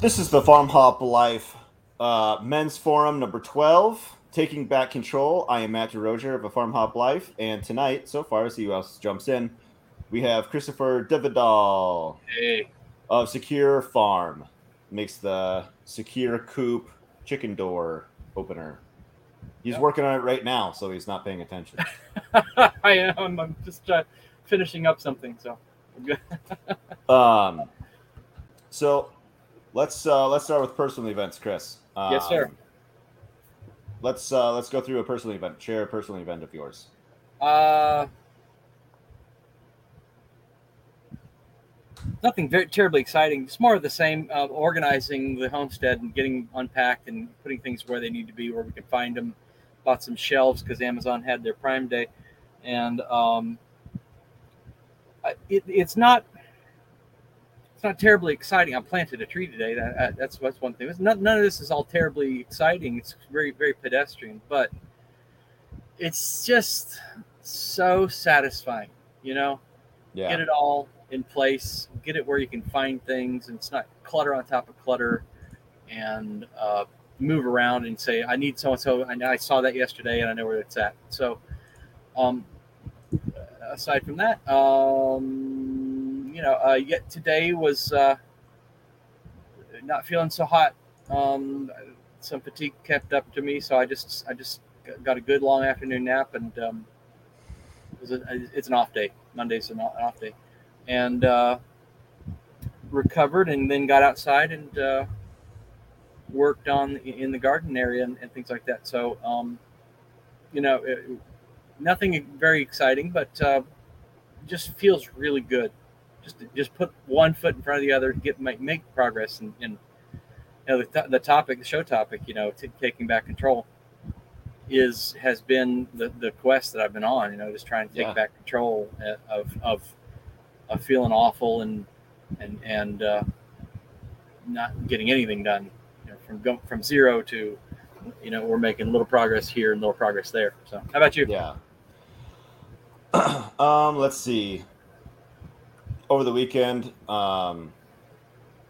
This is the Farm Hop Life uh, Men's Forum number 12, Taking Back Control. I am Matt Derosier of a Farm Hop Life, and tonight, so far, see who else jumps in, we have Christopher de Vidal Hey, of Secure Farm. Makes the Secure Coop chicken door opener. He's Yep. working on it right now, so he's not paying attention. I am. I'm just uh, finishing up something. So, Um, so let's uh, let's start with personal events, Chris. Um, Yes, sir. Let's uh, let's go through a personal event. Share a personal event of yours. uh, nothing very terribly exciting. It's more of the same. Uh, organizing the homestead and getting unpacked and putting things where they need to be, where we can find them. Bought some shelves because Amazon had their Prime Day, and um, it, it's not. It's not terribly exciting. I planted a tree today. That, that- that's that's one thing. It's not, none of this is all terribly exciting. It's very very pedestrian, but it's just so satisfying. You know, Yeah. get it all in place, get it where you can find things, and it's not clutter on top of clutter, and uh, move around and say, "I need so and so." I I saw that yesterday, and I know where it's at. So, um, aside from that, um, you know, uh, yet today was uh, not feeling so hot. Um, some fatigue kept up to me, so I just I just got a good long afternoon nap, and um, it was a, it's an off day. Monday's an off day, and uh, recovered, and then got outside and uh, worked on in the garden area and, and things like that. So, um, you know, it, nothing very exciting, but uh, just feels really good. Just just put one foot in front of the other, get make, make progress, and, and you know the, th- the topic, the show topic, you know, t- taking back control is has been the, the quest that I've been on. You know, just trying to take Yeah. back control uh, of of of feeling awful and and and uh, not getting anything done. You know, from go, from zero to you know we're making little progress here and little progress there. So, how about you? Yeah. um, let's see. Over the weekend, um,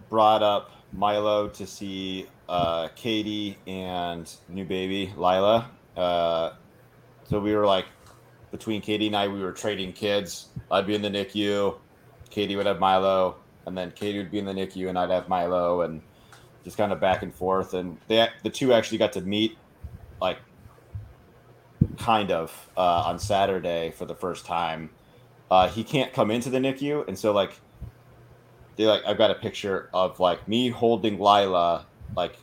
brought up Milo to see uh, Katie and new baby Lila. Uh, so we were like, between Katie and I, we were trading kids. I'd be in the NICU, Katie would have Milo, and then Katie would be in the NICU, and I'd have Milo, and just kind of back and forth. And they, the two actually got to meet, like kind of uh, on Saturday for the first time. Uh, he can't come into the NICU, and so like they like I've got a picture of like me holding Lila, like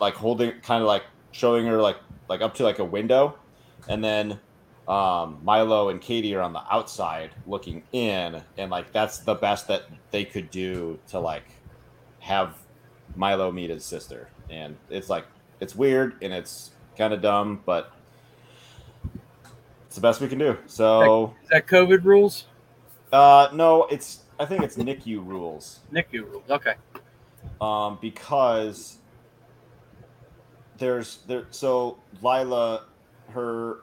like holding kind of like showing her like like up to like a window, and then um, Milo and Katie are on the outside looking in, and like that's the best that they could do to like have Milo meet his sister, and it's like it's weird and it's kind of dumb, but it's the best we can do. So, Is that COVID rules? uh, no, it's I think it's NICU rules, NICU rules. Okay. um, because there's there. So Lila, her,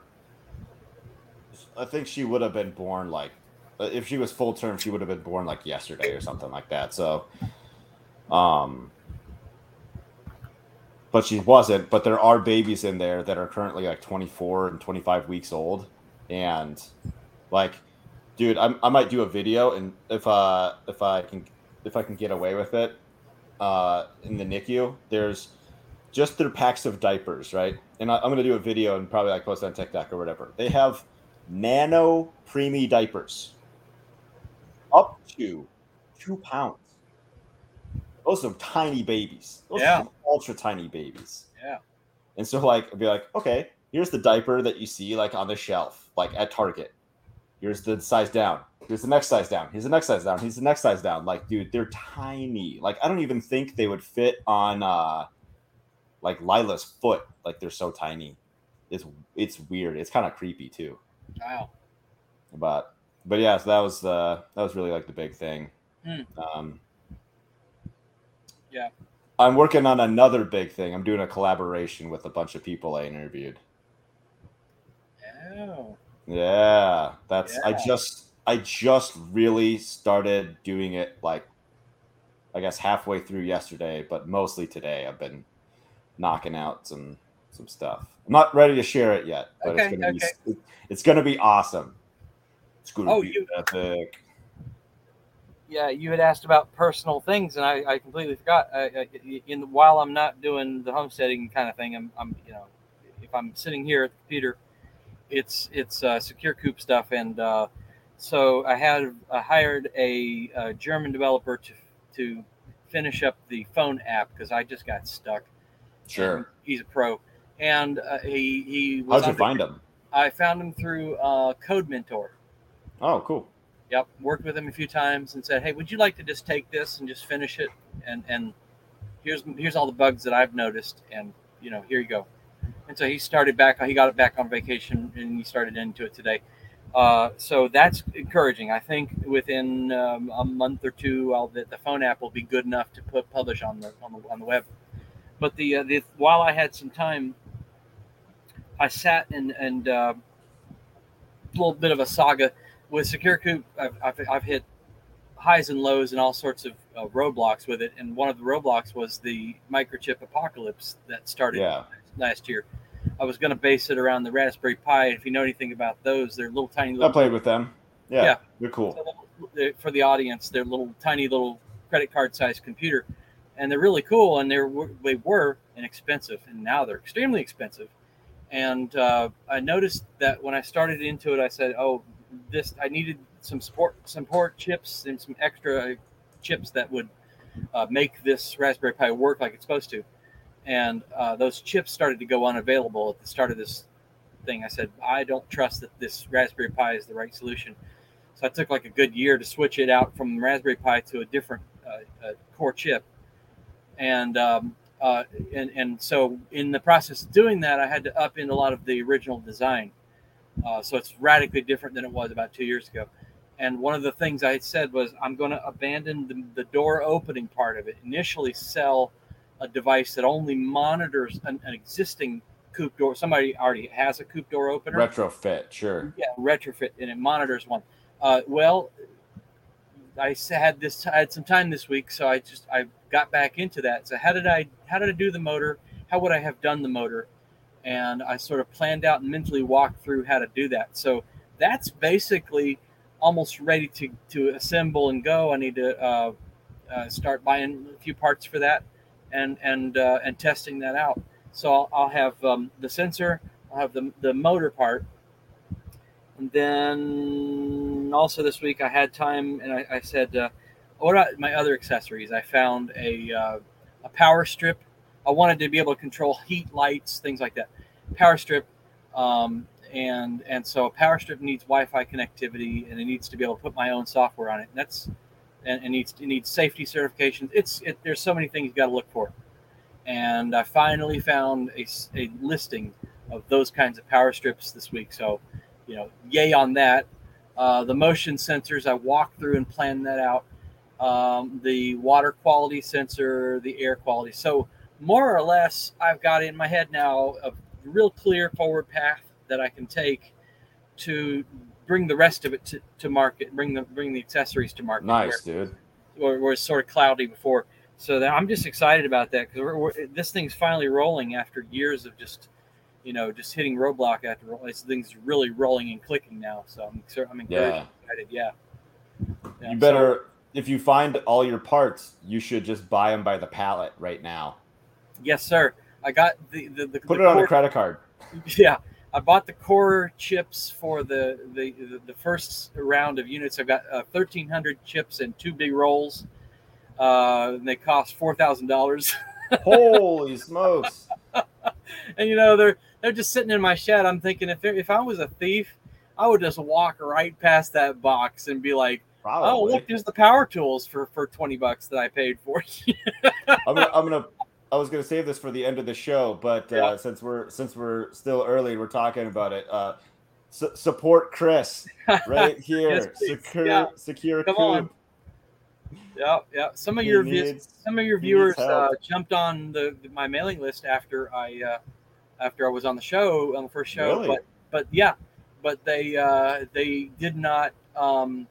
I think she would have been born like uh, if she was full term, she would have been born like yesterday or something like that. So, um, but she wasn't. But there are babies in there that are currently like 24 and 25 weeks old, and like, dude, I, I might do a video, and if uh if I can if I can get away with it, uh, in the NICU, there's just their packs of diapers, right? And I, I'm gonna do a video and probably like post on TikTok or whatever. They have nano preemie diapers up to two pounds. Those are tiny babies. Those Yeah. are ultra tiny babies. Yeah. And so like I'd be like, okay, here's the diaper that you see like on the shelf, like at Target. Here's the size down. Here's the next size down. Here's the next size down. Here's the next size down. Like, dude, they're tiny. Like, I don't even think they would fit on uh like Lila's foot. Like they're so tiny. It's it's weird. It's kind of creepy too. Wow. But but yeah, so that was uh that was really like the big thing. Hmm. Um Yeah. I'm working on another big thing. I'm doing a collaboration with a bunch of people I interviewed. Oh. Yeah, that's I just I just really started doing it like I guess halfway through yesterday, but mostly today. I've been knocking out some some stuff. I'm not ready to share it yet, but Okay, it's gonna okay. be it's gonna be awesome. It's gonna Oh, be you- epic. yeah, you had asked about personal things, and I, I completely forgot. I, I, in while I'm not doing the homesteading kind of thing, I'm, I'm you know, if I'm sitting here at the computer, it's it's uh, secure coop stuff, and uh, so I had I hired a, uh German developer to to finish up the phone app because I just got stuck. Sure. He's a pro, and uh, he he was. How'd you find them? I found him through uh, Codementor. Oh, cool. Yep, worked with him a few times and said, "Hey, would you like to just take this and just finish it? And and here's here's all the bugs that I've noticed, and you know, here you go." And so he started back. He got it back on vacation, and he started into it today. Uh, so that's encouraging. I think within um, a month or two, I'll, the, the phone app will be good enough to put publish on the on the, on the web. But the, uh, the while I had some time, I sat and and uh, a little bit of a saga with Secure Coop. I've, I've, I've hit highs and lows and all sorts of uh, roadblocks with it, and one of the roadblocks was the microchip apocalypse that started Yeah. last year. I was going to base it around the Raspberry Pi. If you know anything about those, they're little tiny I little played with them. Yeah, Yeah. they're cool. they're- for the audience. They're little tiny little credit card sized computer, and they're really cool. And they're they were inexpensive, and now they're extremely expensive. And uh, I noticed that when I started into it, I said, "Oh, this I needed some support support chips and some extra chips that would uh, make this Raspberry Pi work like it's supposed to." And uh, those chips started to go unavailable at the start of this thing. I said, "I don't trust that this Raspberry Pi is the right solution." So I took like a good year to switch it out from Raspberry Pi to a different uh, uh, core chip, and um, uh, and and so in the process of doing that, I had to up in a lot of the original design. Uh, so it's radically different than it was about two years ago. And one of the things I had said was I'm going to abandon the, the door opening part of it. Initially, sell a device that only monitors an, an existing coop door. Somebody already has a coop door opener Retrofit, sure. yeah, retrofit and it monitors one. Uh, well, I had this I had some time this week, so I just I got back into that. So how did I how did I do the motor? How would I have done the motor? And I sort of planned out and mentally walked through how to do that. So that's basically almost ready to to assemble and go. I need to uh, uh, start buying a few parts for that and and uh, and testing that out. So I'll, I'll have um, the sensor, I'll have the the motor part, and then also this week I had time and I, I said, uh, what about my other accessories? I found a, uh, a power strip. I wanted to be able to control heat, lights, things like that. Power strip. Um, and, and so a power strip needs Wi-Fi connectivity and it needs to be able to put my own software on it. And that's, and it needs, it needs safety certifications. It's, it, there's so many things you got to look for. And I finally found a, a listing of those kinds of power strips this week. So, you know, yay on that. Uh, the motion sensors, I walked through and planned that out. Um, the water quality sensor, the air quality. So, more or less, I've got in my head now a real clear forward path that I can take to bring the rest of it to, to market, bring the bring the accessories to market. Nice, dude. Or was sort of cloudy before. So that I'm just excited about that because this thing's finally rolling after years of just, you know, just hitting roadblock after roll. This thing's really rolling and clicking now. So I'm so I'm encouraged. Yeah. Excited. Yeah. Yeah, You so- better, if you find all your parts, you should just buy them by the pallet right now. yes, sir. I got the the, the Put the it on a credit card. Yeah, I bought the core chips for the the the, the first round of units. I've got uh, thirteen hundred chips and two big rolls. Uh, and they cost four thousand dollars. Holy smokes. and you know they're they're just sitting in my shed. I'm thinking if if I was a thief, I would just walk right past that box and be like, Probably. "Oh, look, there's the power tools for for twenty bucks that I paid for." I'm gonna, I'm gonna I was gonna save this for the end of the show, but uh, since we're since we're still early, and we're talking about it. Uh, su- support Chris right here. Yes, secure, Yeah. secure. Come Coop. on. yeah, yeah. Some of He your needs- some of your viewers uh, jumped on the my mailing list after I uh, after I was on the show on the first show. Really? But but yeah, but they uh, they did not um,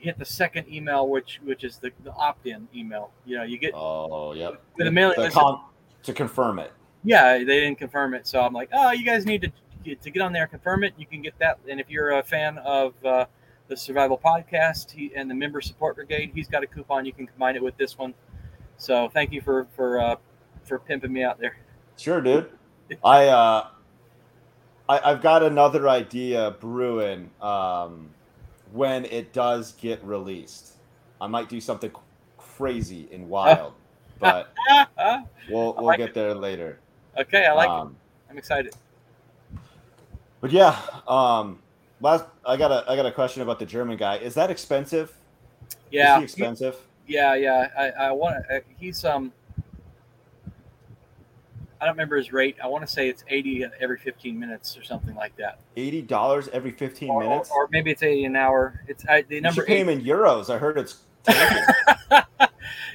uh, hit the second email, which which is the, the opt-in email. You know, you get Oh, yep. a mailing The list. con- to confirm it. yeah, they didn't confirm it, so I'm like, oh, you guys need to to get on there and confirm it. You can get that, and if you're a fan of uh, the Survival Podcast he, and the Member Support Brigade, he's got a coupon. You can combine it with this one. So thank you for for uh, for pimping me out there. Sure, dude. I uh, I, I've got another idea brewing. Um, when it does get released, I might do something crazy and wild, but we'll we'll like get there later. okay, I like it. um, I'm excited. But yeah, um, last I got a I got a question about the German guy. Is that expensive? Yeah, Is he he- expensive? yeah, yeah. I, I want. Uh, he's um. I don't remember his rate. I want to say it's 80 every 15 minutes or something like that. Eighty dollars every fifteen Or, minutes. or maybe it's 80 an hour. It's I, the you number should pay eight. him in euros. I heard it's.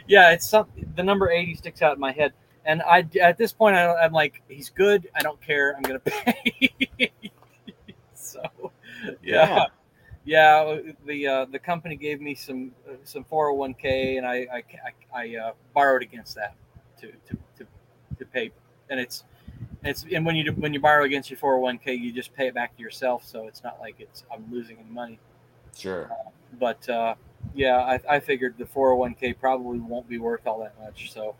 yeah, it's some the number 80 sticks out in my head. And I at this point I, I'm like he's good. I don't care. I'm going to pay. so yeah. Yeah, the uh, the company gave me some uh, some 401k, and I I, I, I uh, borrowed against that to, to, to, to pay, and it's it's and when you when you borrow against your 401k, you just pay it back to yourself, so it's not like it's I'm losing any money. Sure. But uh, yeah, I, I figured the 401k probably won't be worth all that much, so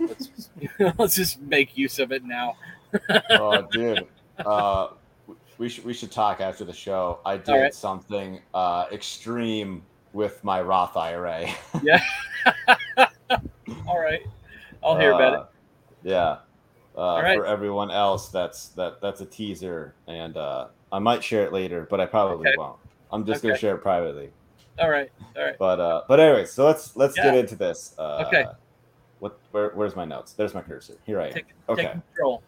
let's let's just make use of it now. oh, dude. Uh, we should we should talk after the show. I did right. something uh, extreme with my Roth IRA. Yeah all right, I'll hear about it. Uh, Yeah. Uh, right. For everyone else, that's that that's a teaser, and uh, I might share it later, but I probably Okay. won't. I'm just gonna share it privately. All right, all right. But uh, but anyways, so let's let's get into this. Uh, Okay. What where, where's my notes? There's my cursor. Here I am. Take, Okay. take control.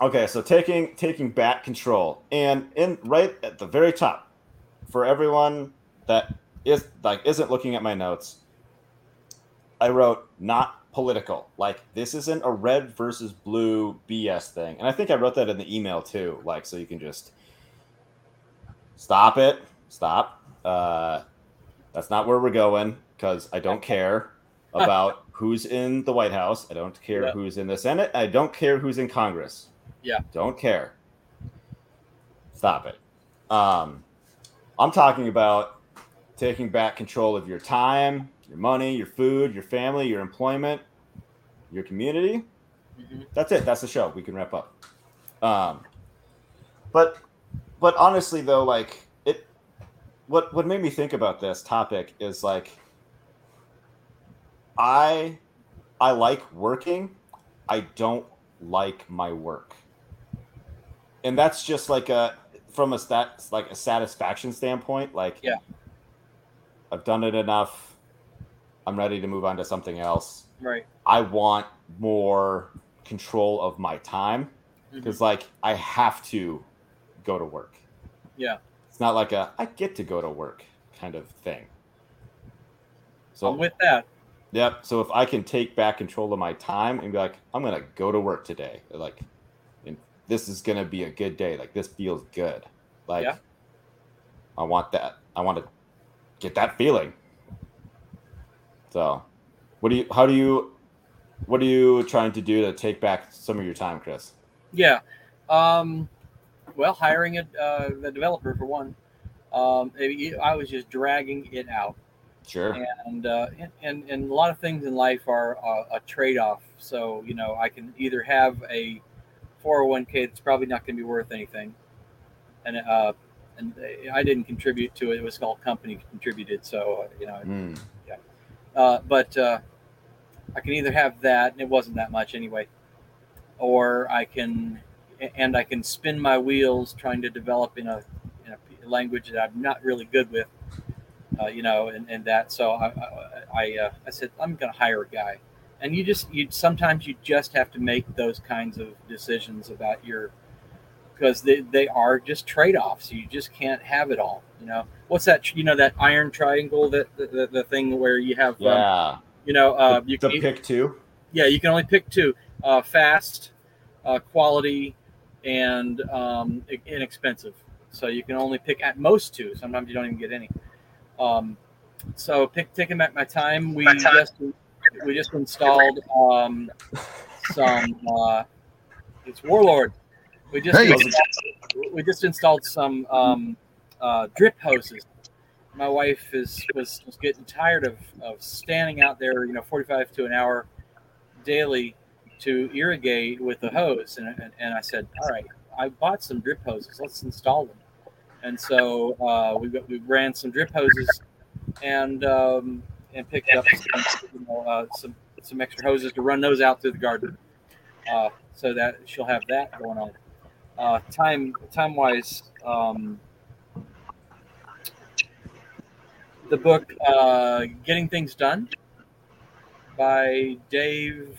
Okay, so taking taking back control, and in right at the very top, for everyone that is like isn't looking at my notes, I wrote not political. Like this isn't a red versus blue BS thing, and I think I wrote that in the email too. Like so you can just stop it, stop. Uh, that's not where we're going because I don't care about who's in the White House. I don't care Yeah. who's in the Senate. I don't care who's in Congress. Yeah. Don't care. Stop it. Um, I'm talking about taking back control of your time, your money, your food, your family, your employment, your community. Mhm. That's it. That's the show. We can wrap up. Um, but but honestly though, like it, what what made me think about this topic is like, I I like working. I don't like my work, and that's just like a from a stat like a satisfaction standpoint. Like, Yeah. I've done it enough. I'm ready to move on to something else. Right. I want more control of my time mm-hmm. because like I have to go to work. Yeah. It's not like a I get to go to work kind of thing. So I'm with that. yep. So if I can take back control of my time and be like, I'm gonna go to work today, like, and this is gonna be a good day. Like this feels good. Like, Yeah. I want that. I want to get that feeling. So, what do you? How do you? What are you trying to do to take back some of your time, Chris? Yeah. Um, well, hiring a uh, the developer for one. Um, it- I was just dragging it out, Sure. and uh, and and a lot of things in life are a, a trade off. So you know, I can either have a 401k that's probably not going to be worth anything, and uh, and I didn't contribute to it. It was all company contributed. So you know, Mm, uh, but uh, I can either have that, and it wasn't that much anyway, or I can, and I can spin my wheels trying to develop in a, in a language that I'm not really good with, uh, you know, and, and that. So I, I, I, uh, I said I'm going to hire a guy, and you just you sometimes you just have to make those kinds of decisions about your because they, they are just trade-offs you just can't have it all you know what's that you know that iron triangle that the, the, the thing where you have um, yeah. you know uh, the, you the can pick two. yeah you can only pick two uh, fast uh, quality and um, inexpensive so you can only pick at most two sometimes you don't even get any Um, so pick, taking back my time, we just we just installed um, some. Uh, it's Warlord. We just Hey. installed, we just installed some um, uh, drip hoses. My wife is was, was getting tired of, of standing out there, you know, 45 to an hour daily to irrigate with the hose, and, and, and I said, all right, I bought some drip hoses. Let's install them. And so uh, we we ran some drip hoses and um, and picked up some, you know, uh, some some extra hoses to run those out through the garden, uh, so that she'll have that going on. Uh, time time wise, um, the book uh, "Getting Things Done" by Dave.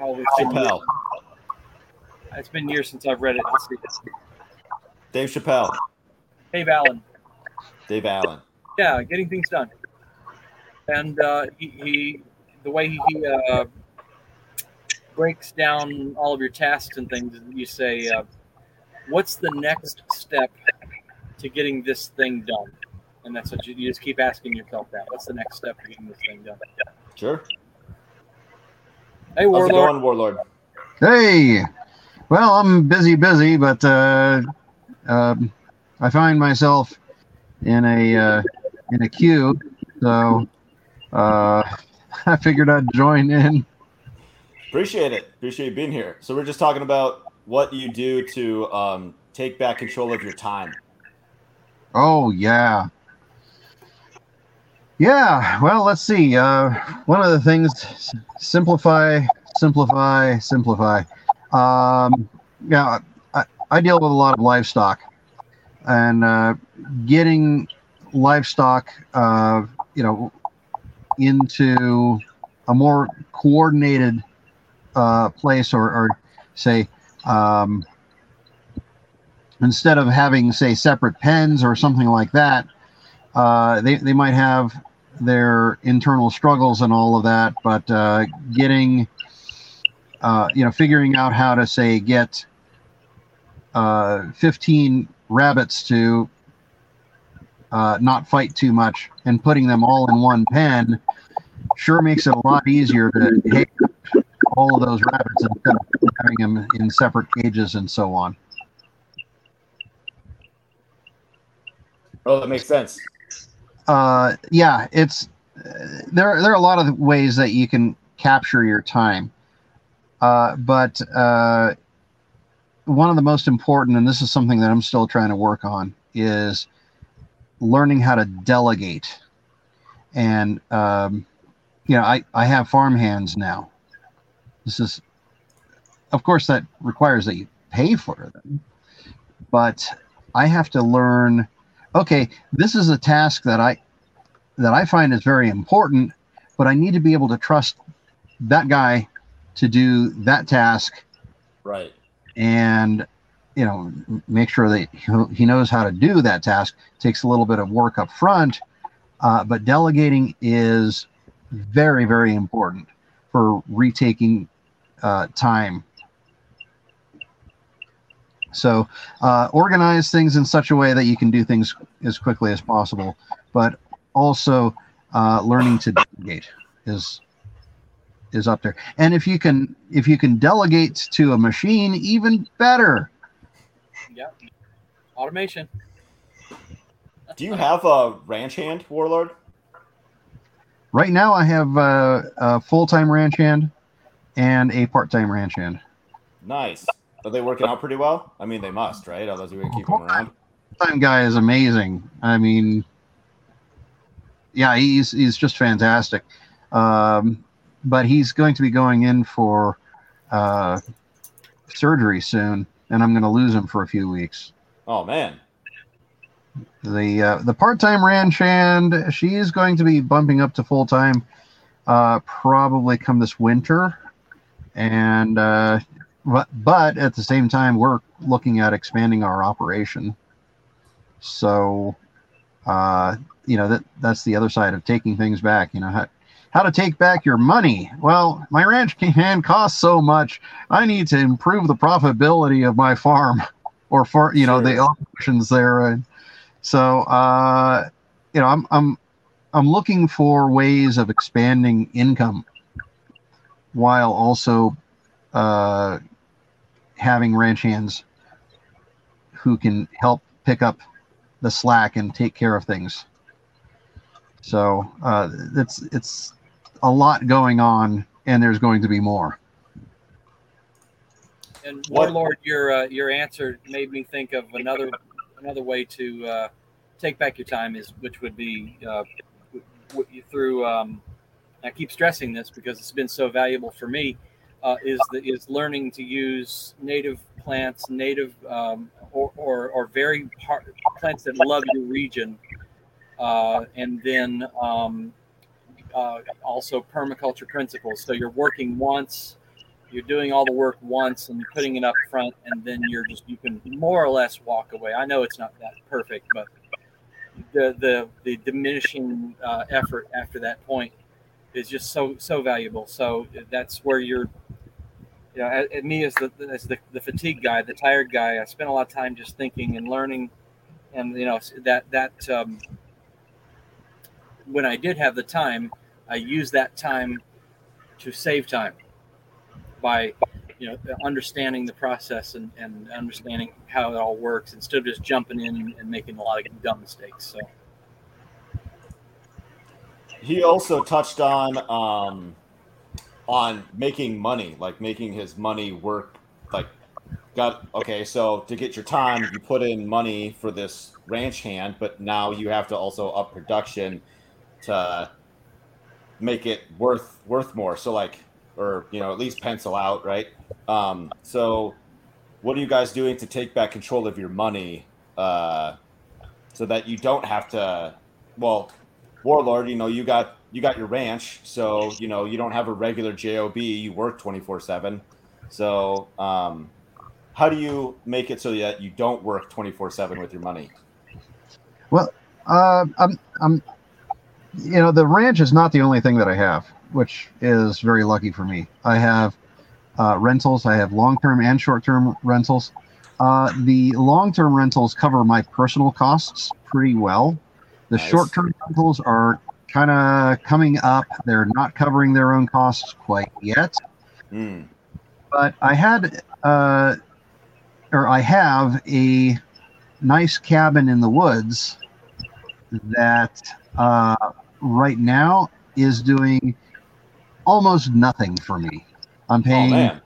Oh, it's been, Chappelle. it's been years since I've read it. Dave Chappelle. Dave Allen. Dave Allen. yeah, getting things done. And uh, he, he, the way he uh, breaks down all of your tasks and things, you say, uh, "What's the next step to getting this thing done?" And that's what you, you just keep asking yourself that. What's the next step to getting this thing done? Sure. Hey, How's it Warlord. going, Warlord? Hey, well, I'm busy, busy, but uh, um I find myself in a uh, in a queue, so uh, I figured I'd join in. Appreciate it. Appreciate you being here. So we're just talking about what you do to um, take back control of your time. Oh yeah, yeah. Well, let's see. Uh, one of the things: simplify, simplify, simplify. Um, yeah, I, I deal with a lot of livestock, and uh, getting livestock, uh, you know, into a more coordinated uh, place, or, or say, um, instead of having, say, separate pens or something like that, uh, they, they might have their internal struggles and all of that, but uh, getting, uh, you know, figuring out how to, say, get uh, 15 rabbits to uh, not fight too much and putting them all in one pen sure makes it a lot easier to take all of those rabbits instead of having them in separate cages and so on. Oh, that makes sense. uh, yeah, it's uh, there. There are a lot of ways that you can capture your time, uh, but uh, one of the most important, and this is something that I'm still trying to work on, is learning how to delegate. And um, you know, I I have farm hands now. This is, of course, that requires that you pay for them, but I have to learn okay, this is a task that I that I find is very important, but I need to be able to trust that guy to do that task Right. and you know make sure that he- he knows how to do that task takes a little bit of work up front uh, but delegating is very very important for retaking uh, time so uh, organize things in such a way that you can do things as quickly as possible but also uh, learning to delegate is is up there and if you can if you can delegate to a machine even better Yeah. Automation. Do you have a ranch hand, Warlord? Right now i have uh, a full-time ranch hand and a part-time ranch hand Nice. Are they working out pretty well? I mean, they must, right? Otherwise, we would keep them around. full-time guy is amazing i mean yeah he's he's just fantastic um, but he's going to be going in for uh, surgery soon and i'm going to lose him for a few weeks Oh man. The uh, the part-time ranch hand she is going to be bumping up to full-time uh, probably come this winter. And uh, but, but at the same time we're looking at expanding our operation. So uh, you know that that's the other side of taking things back you know how, how to take back your money. Well my ranch hand costs so much i need to improve the profitability of my farm. Or for you know the options there uh, So, uh, you know, I'm I'm I'm looking for ways of expanding income while also uh, having ranch hands who can help pick up the slack and take care of things. So uh, it's it's a lot going on, and there's going to be more. And Warlord, your uh, your answer made me think of another another way to uh, take back your time is which would be uh, through. Um, I keep stressing this because it's been so valuable for me. Uh, is the, is learning to use native plants, native um, or, or or very par- plants that love your region, uh, and then um, uh, also permaculture principles. So you're working once you're doing all the work once and putting it up front and then you're just you can more or less walk away. I know it's not that perfect but the the the diminishing uh, effort after that point is just so so valuable. So that's where you're you know at, at me as the as the, the fatigue guy the tired guy i spent a lot of time just thinking and learning. And you know that that um, when i did have the time i used that time to save time by you know understanding the process and, and understanding how it all works instead of just jumping in and, making a lot of dumb mistakes so He also touched on um, on making money, like making his money work. Like, got okay. So to get your time, you put in money for this ranch hand, but now you have to also up production to make it worth worth more. So like, or you know, at least pencil out, right? Um, so, what are you guys doing to take back control of your money, uh, so that you don't have to? Well, warlord you know you got you got your ranch so you know you don't have a regular job you work 24-7 so um how do you make it so that you don't work 24-7 with your money Well, Uh, I'm, I'm, you know, the ranch is not the only thing that I have, which is very lucky for me. I have uh, rentals. I have long-term and short-term rentals. Uh, the long-term rentals cover my personal costs pretty well. The Nice. short-term rentals are kind of coming up. They're not covering their own costs quite yet. Hmm. but I had uh, or I have a nice cabin in the woods that uh, right now is doing almost nothing for me. I'm oh paying man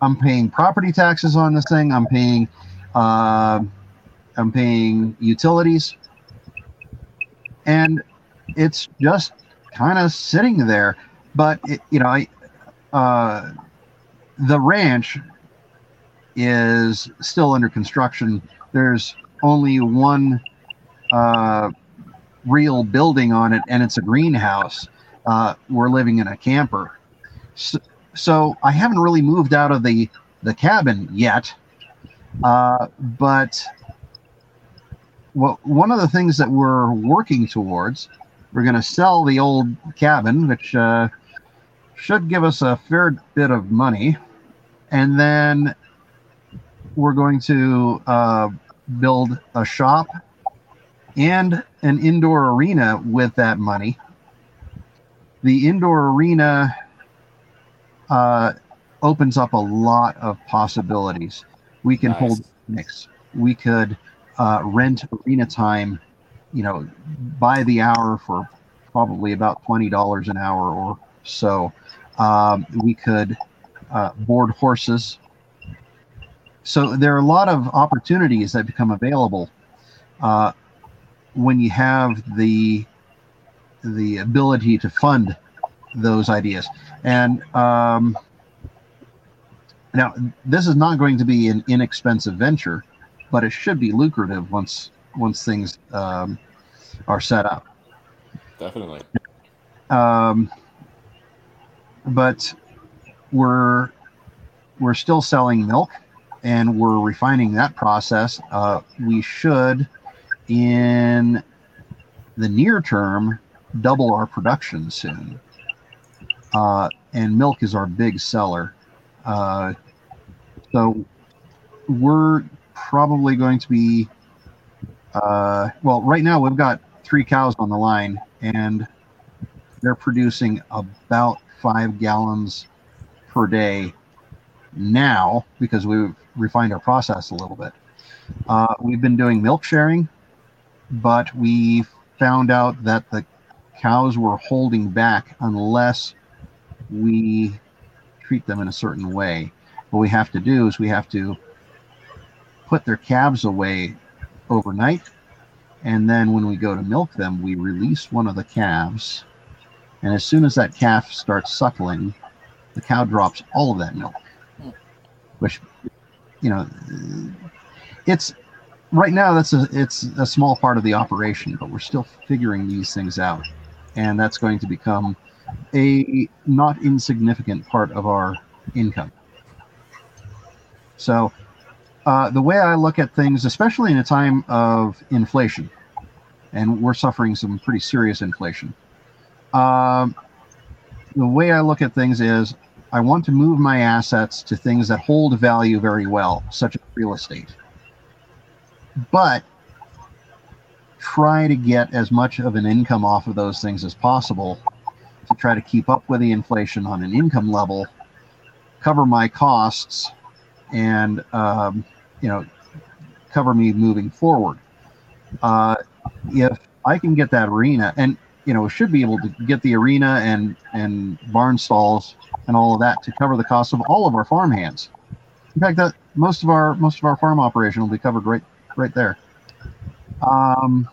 I'm paying property taxes on this thing. I'm paying uh, I'm paying utilities, and it's just kind of sitting there. But it, you know, I uh, the ranch is still under construction. There's only one uh, real building on it, and it's a greenhouse. Uh, we're living in a camper. So, so I haven't really moved out of the the cabin yet. Uh, but well, one of the things that we're working towards, we're going to sell the old cabin, which uh, should give us a fair bit of money, and then we're going to uh, build a shop and an indoor arena with that money. The indoor arena uh, opens up a lot of possibilities. We can Nice. hold mix. We could uh, rent arena time, you know, by the hour for probably about twenty dollars an hour or so. Um, we could uh, board horses. So there are a lot of opportunities that become available uh, when you have the the ability to fund those ideas. And um, now, this is not going to be an inexpensive venture, but it should be lucrative once once things um, are set up. definitely Um, but we're we're still selling milk, and we're refining that process. Uh, we should, in the near term, double our production soon. Uh, and milk is our big seller. Uh, so we're probably going to be Uh, well, right now we've got three cows on the line, and they're producing about five gallons per day now because we've refined our process a little bit. Uh, we've been doing milk sharing, but we found out that the cows were holding back unless we treat them in a certain way. What we have to do is we have to put their calves away overnight. And then when we go to milk them, we release one of the calves. And as soon as that calf starts suckling, the cow drops all of that milk, which, you know, it's right now that's a it's a small part of the operation, but we're still figuring these things out, and that's going to become a not insignificant part of our income. So, uh, the way I look at things, especially in a time of inflation, and we're suffering some pretty serious inflation. Um, the way I look at things is I want to move my assets to things that hold value very well, such as real estate. But try to get as much of an income off of those things as possible to try to keep up with the inflation on an income level, cover my costs, and um, you know cover me moving forward. Uh, if I can get that arena, and you know should be able to get the arena and and barn stalls and all of that to cover the cost of all of our farm hands. In fact, that most of our most of our farm operation will be covered right right there. Um,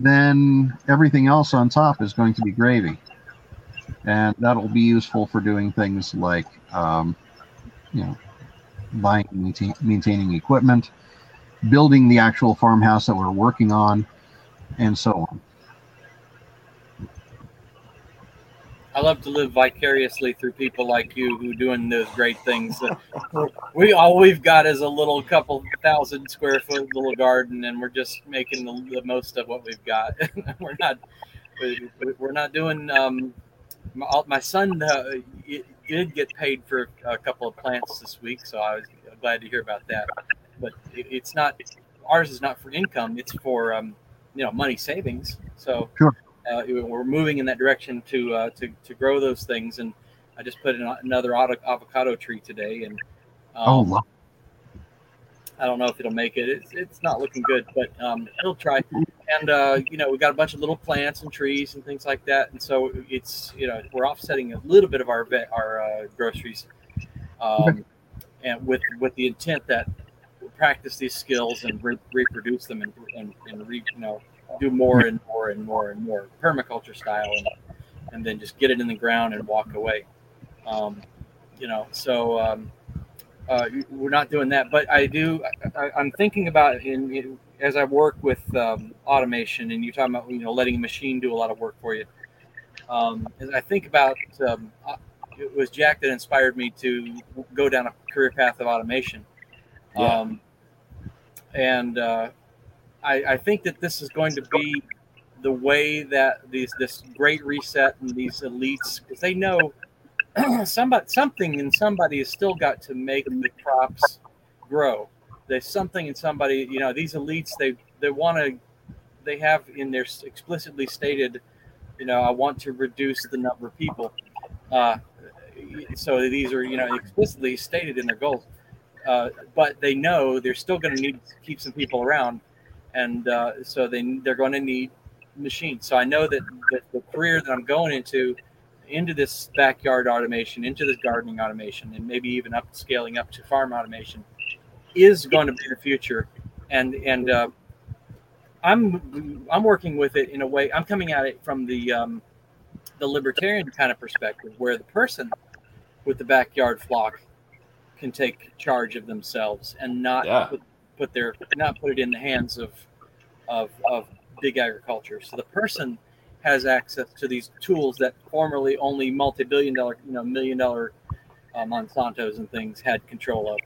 then everything else on top is going to be gravy. And that'll be useful for doing things like um, you know buying maintain, maintaining equipment building the actual farmhouse that we're working on and so on I love to live vicariously through people like you who are doing those great things. we all we've got is a little couple thousand square foot little garden, and we're just making the, the most of what we've got. we're not we're not doing um, my, my son uh, did get paid for a couple of plants this week, so I was glad to hear about that. But it, it's not ours is not for income; it's for um, you know money savings. So sure. Uh, we're moving in that direction to uh, to to grow those things. And I just put in another avocado tree today, and um, oh. I don't know if it'll make it. It's, it's not looking good, but um, it'll try. And uh, you know, we got a bunch of little plants and trees and things like that, and so it's you know we're offsetting a little bit of our vet, our uh, groceries, um, and with with the intent that we'll practice these skills and re- reproduce them and and, and re, you know do more and more and more and more permaculture style, and, and then just get it in the ground and walk away. Um, you know, so um, uh, we're not doing that, but I do. I, am thinking about in, in, as I work with um, automation, and you're talking about you know letting a machine do a lot of work for you. Um, as I think about, um, uh, it was Jack that inspired me to go down a career path of automation. Yeah. Um, and uh, I, I think that this is going to be the way that these this great reset and these elites, because they know somebody something and somebody has still got to make the crops grow. There's something in somebody, you know, these elites they they want to they have in their explicitly stated, you know, I want to reduce the number of people. Uh, so these are you know explicitly stated in their goals, uh, but they know they're still going to need to keep some people around, and uh, so they they're going to need machines. So I know that the, the career that I'm going into into this backyard automation, into this gardening automation, and maybe even up scaling up to farm automation is going to be the future. And and uh, I'm I'm working with it in a way. I'm coming at it from the um, the libertarian kind of perspective, where the person with the backyard flock can take charge of themselves and not yeah. put, put their not put it in the hands of of of big agriculture. So the person has access to these tools that formerly only multi-billion dollar, you know, million dollar uh, Monsantos and things had control of.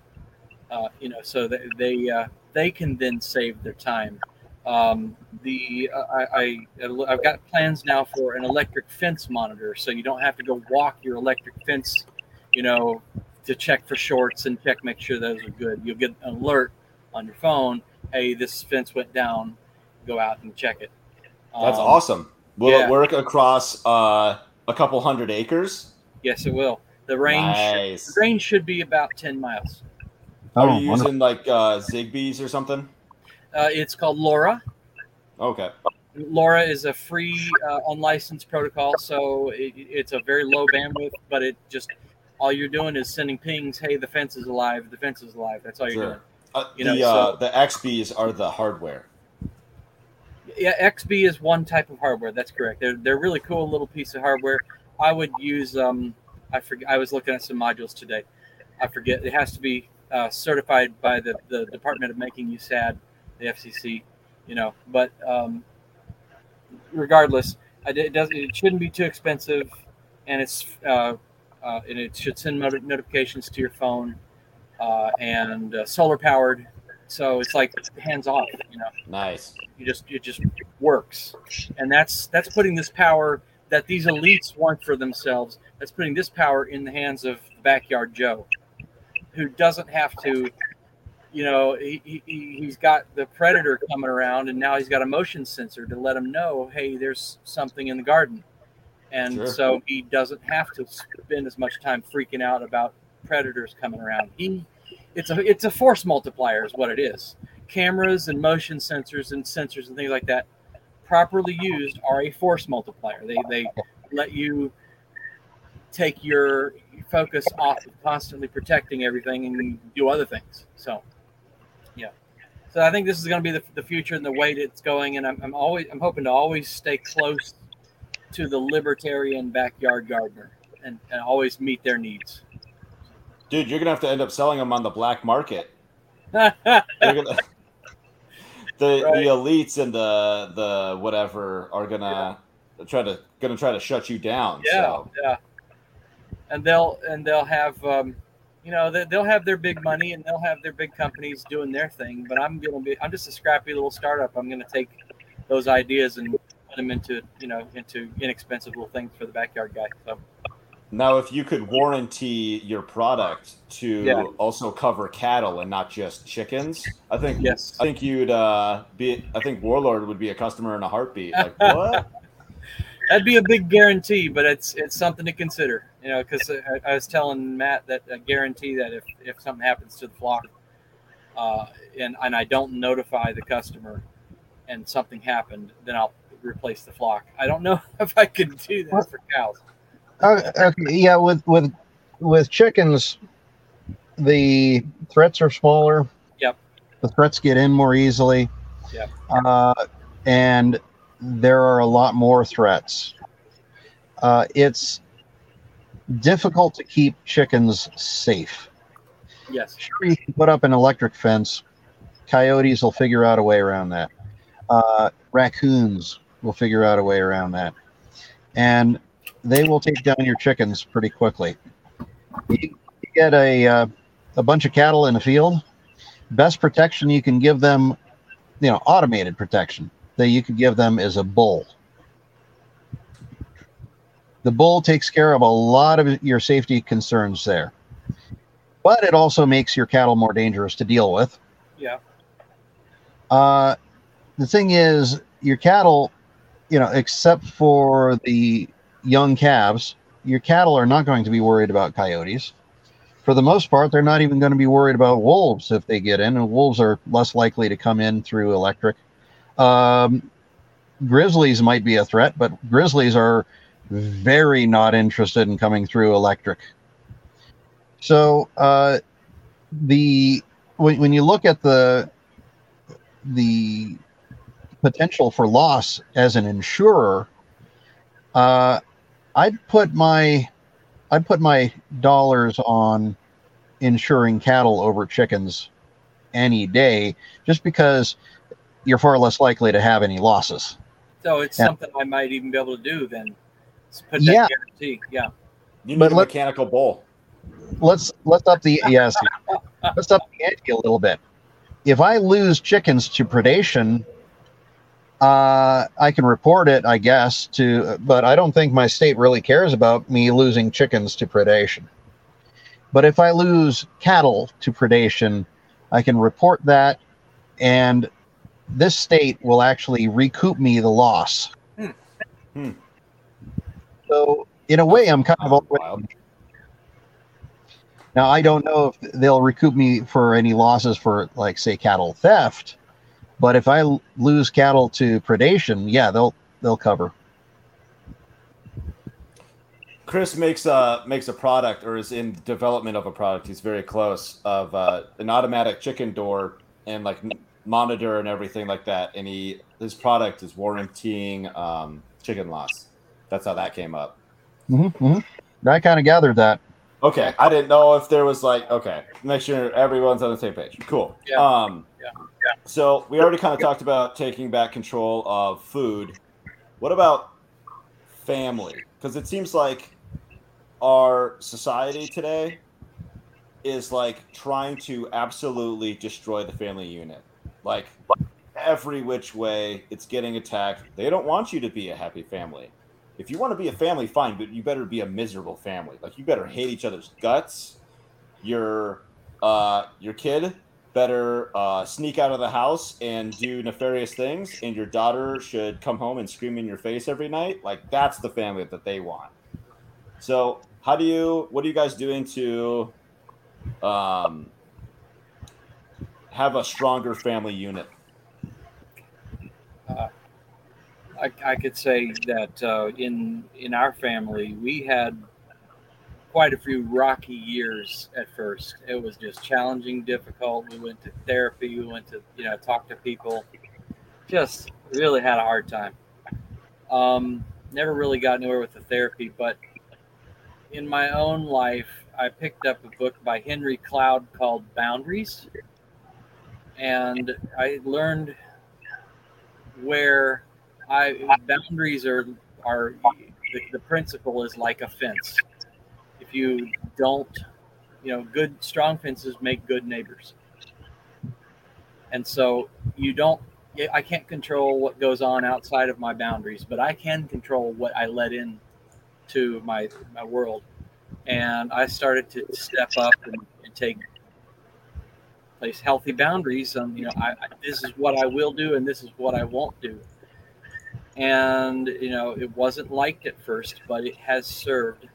Uh, you know, so they they, uh, they can then save their time. Um, the I, I I've got plans now for an electric fence monitor, so you don't have to go walk your electric fence, you know, to check for shorts and check make sure those are good. You'll get an alert on your phone, hey, this fence went down. Go out and check it. That's Um, awesome. Will yeah. it work across uh, a couple hundred acres? Yes, it will. The range Nice. the range should be about ten miles. Are Oh, you wonderful. using like uh, Zigbees or something? Uh, it's called LoRa. Okay. LoRa is a free, uh, unlicensed protocol, so it, it's a very low bandwidth, but it just all you're doing is sending pings. Hey, the fence is alive. The fence is alive. That's all you're Sure. doing. Uh, You the know, uh, so- the XBees are the hardware. Yeah, XBee is one type of hardware. That's correct. They're they're really cool little piece of hardware. I would use um I forget I was looking at some modules today. I forget it has to be uh, certified by the, the Department of Making You Sad, the FCC, you know. But um, regardless, it doesn't it shouldn't be too expensive, and it's uh, uh, and it should send not- notifications to your phone, uh, and uh, solar powered. So it's like hands off, you know Nice. you just it just works and that's that's putting this power that these elites want for themselves that's putting this power in the hands of backyard joe who doesn't have to you know he, he, he's got the predator coming around and now he's got a motion sensor to let him know hey there's something in the garden and Sure. so he doesn't have to spend as much time freaking out about predators coming around. He it's a it's a force multiplier is what it is. Cameras and motion sensors and sensors and things like that properly used are a force multiplier. They they let you take your focus off of constantly protecting everything and do other things. So yeah. So i think this is going to be the, the future and the way that it's going and I'm, I'm always i'm hoping to always stay close to the libertarian backyard gardener and, and always meet their needs Dude, you're gonna have to end up selling them on the black market. Gonna- the Right. the elites and the the whatever are gonna try to gonna try to shut you down. So yeah and they'll and they'll have um, you know they, they'll have their big money and they'll have their big companies doing their thing but i'm gonna be i'm just a scrappy little startup i'm gonna take those ideas and put them into you know into inexpensive little things for the backyard guy so now if you could warranty your product to Yeah. also cover cattle and not just chickens, I think yes I think you'd uh, be. I think Warlord would be a customer in a heartbeat. Like what? that'd be a big guarantee but it's it's something to consider you know because I, I was telling matt that a guarantee that if if something happens to the flock uh, and and i don't notify the customer and something happened then i'll replace the flock i don't know if i could do that for cows Uh, okay, yeah, with with with chickens, the threats are smaller. Yep. The threats get in more easily. Yep. Uh, and there are a lot more threats. Uh, it's difficult to keep chickens safe. yes Sure, you can put up an electric fence. Coyotes will figure out a way around that. Uh, raccoons will figure out a way around that. And they will take down your chickens pretty quickly. You, you get a, uh, a bunch of cattle in a field, best protection you can give them, you know, automated protection that you could give them is a bull. The bull takes care of a lot of your safety concerns there but it also makes your cattle more dangerous to deal with. yeah Uh, the thing is, your cattle, you know, except for the young calves, your cattle are not going to be worried about coyotes. For the most part, they're not even going to be worried about wolves if they get in, and wolves are less likely to come in through electric. Um, grizzlies might be a threat, but grizzlies are very not interested in coming through electric. So uh, the when, when you look at the the potential for loss as an insurer, uh, I'd put my I'd put my dollars on insuring cattle over chickens any day, just because you're far less likely to have any losses. so it's Yeah. something i might even be able to do then put that Yeah. guarantee yeah You But need a let- mechanical bull. let's let's up the yes let's up the ante a little bit if i lose chickens to predation uh i can report it i guess to but i don't think my state really cares about me losing chickens to predation but if i lose cattle to predation i can report that and this state will actually recoup me the loss. Hmm. Hmm. So in a way, I'm kind of already now. I don't know if they'll recoup me for any losses for, like, say, cattle theft, but if I lose cattle to predation, yeah, they'll they'll cover. Chris makes a makes a product or is in development of a product. He's very close of uh, an automatic chicken door and like monitor and everything like that. And he his product is warranting um, chicken loss. That's how that came up. hmm I kind of gathered that. Okay, I didn't know if there was like okay, make sure everyone's on the same page. Cool. Yeah. Um, Yeah. So we already kind of talked about taking back control of food. What about family? Because it seems like our society today is like trying to absolutely destroy the family unit. Like every which way, it's getting attacked. They don't want you to be a happy family. If you want to be a family, fine, but you better be a miserable family. Like you better hate each other's guts. Your uh, your kid better uh, sneak out of the house and do nefarious things, and your daughter should come home and scream in your face every night. Like that's the family that they want. So, how do you? What are you guys doing to um, have a stronger family unit? I, I could say that uh, in in our family we had quite a few rocky years at first. It was just challenging, difficult. We went to therapy. We went to you know talk to people. Just really had a hard time. Um, never really got anywhere with the therapy, but in my own life, I picked up a book by Henry Cloud called Boundaries, and I learned where I boundaries are are the, the principle is like a fence. You don't, you know, good strong fences make good neighbors. And so you don't I can't control what goes on outside of my boundaries, but I can control what I let in to my my world. And I started to step up and, and take place healthy boundaries. Um, you know, I, I, this is what I will do, and this is what I won't do and you know it wasn't liked at first but it has served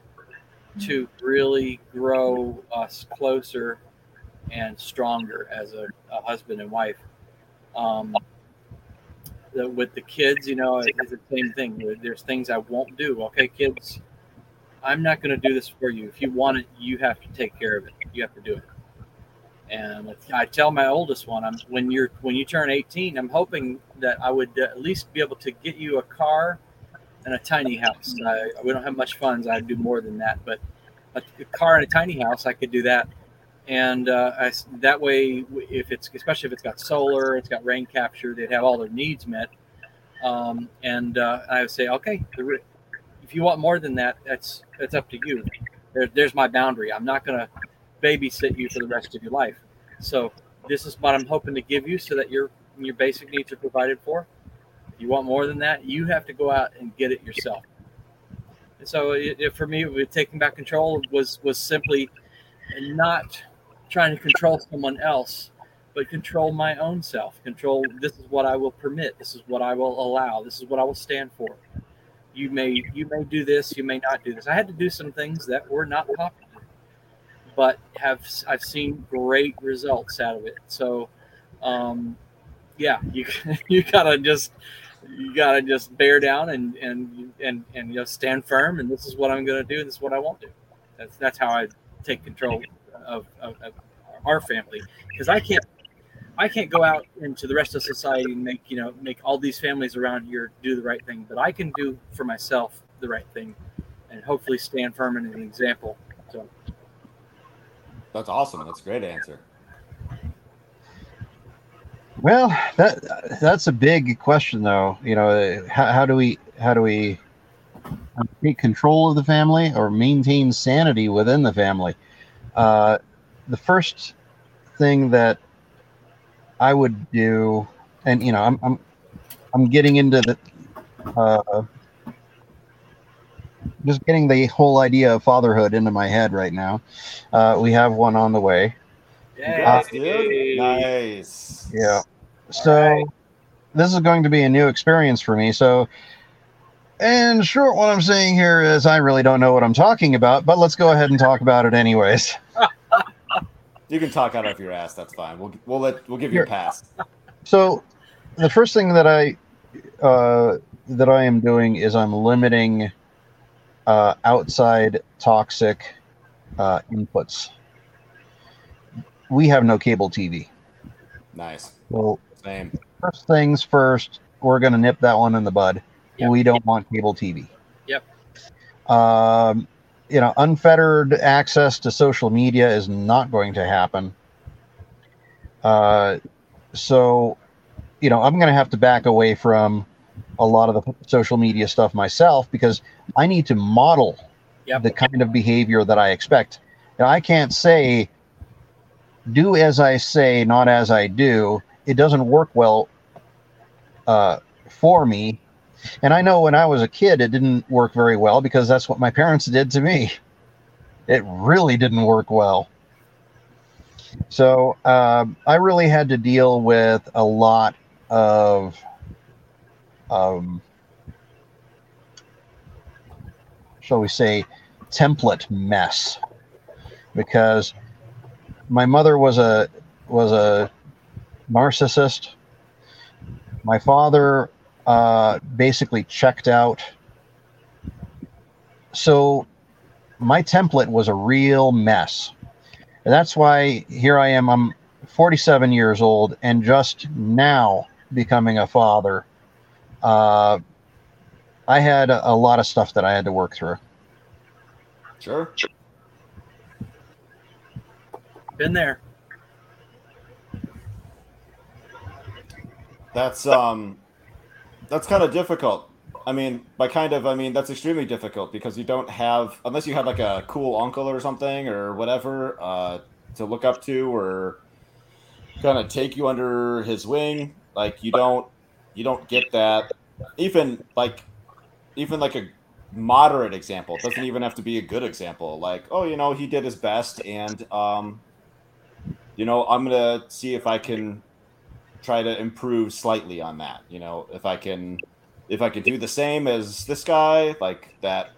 to really grow us closer and stronger as a, a husband and wife. Um, the, with the kids you know it's the same thing. There's things i won't do. Okay kids i'm not going to do this for you. If you want it you have to take care of it. You have to do it. And I tell my oldest one, I'm when you're when you turn 18, I'm hoping that I would at least be able to get you a car and a tiny house. I, we don't have much funds. I'd do more than that, but a, a car and a tiny house, I could do that. And uh, I, that way, if it's especially if it's got solar, it's got rain capture, they'd have all their needs met. Um, and uh, I would say, okay, the, if you want more than that, that's that's up to you. There, there's my boundary. I'm not going to babysit you for the rest of your life. So this is what I'm hoping to give you so that your your basic needs are provided for. You want more than that, you have to go out and get it yourself. And so it, it, for me, taking back control was was simply not trying to control someone else, but control my own self. Control this is what I will permit. This is what I will allow. This is what I will stand for. You may you may do this. You may not do this. I had to do some things that were not popular but have I've seen great results out of it. So, um, yeah, you you gotta just you gotta just bear down and and and and you know stand firm. And this is what I'm gonna do. This is what I won't do. That's that's how I take control of, of, of our family because I can't I can't go out into the rest of society and make you know make all these families around here do the right thing, but I can do for myself the right thing, and hopefully stand firm and an example. So. That's awesome. That's a great answer. Well, that that's a big question, though. You know, how, how do we how do we take control of the family or maintain sanity within the family? Uh, the first thing that I would do, and you know, I'm I'm I'm getting into the uh, just getting the whole idea of fatherhood into my head right now. Uh, we have one on the way. Congrats, dude. Nice. Yeah. So right. this is going to be a new experience for me. So, in short, what I'm saying here is I really don't know what I'm talking about, but let's go ahead and talk about it anyways. You can talk out of your ass. That's fine. We'll we'll let we'll give you a pass. So, the first thing that I uh, that I am doing is I'm limiting uh, outside toxic uh, inputs. We have no cable TV. Nice. Well, Same. first things first, we're going to nip that one in the bud. Yep. We don't want cable TV. Yep. Um, you know, unfettered access to social media is not going to happen. Uh, so, you know, I'm going to have to back away from a lot of the social media stuff myself because I need to model Yep. the kind of behavior that I expect. And I can't say, do as I say, not as I do. It doesn't work well uh, for me. And I know when I was a kid, it didn't work very well because that's what my parents did to me. It really didn't work well. So um, I really had to deal with a lot of um, shall we say, template mess because my mother was a was a narcissist. My father uh, basically checked out. So my template was a real mess. And that's why here I am. I'm 47 years old and just now becoming a father. Uh, I had a, a lot of stuff that I had to work through. Sure. Been there. That's um that's kind of difficult. I mean, by kind of I mean that's extremely difficult because you don't have unless you have like a cool uncle or something or whatever uh to look up to or kind of take you under his wing, like you don't you don't get that even like even like a moderate example it doesn't even have to be a good example like oh you know he did his best and um you know i'm gonna see if i can try to improve slightly on that you know if i can if i can do the same as this guy like that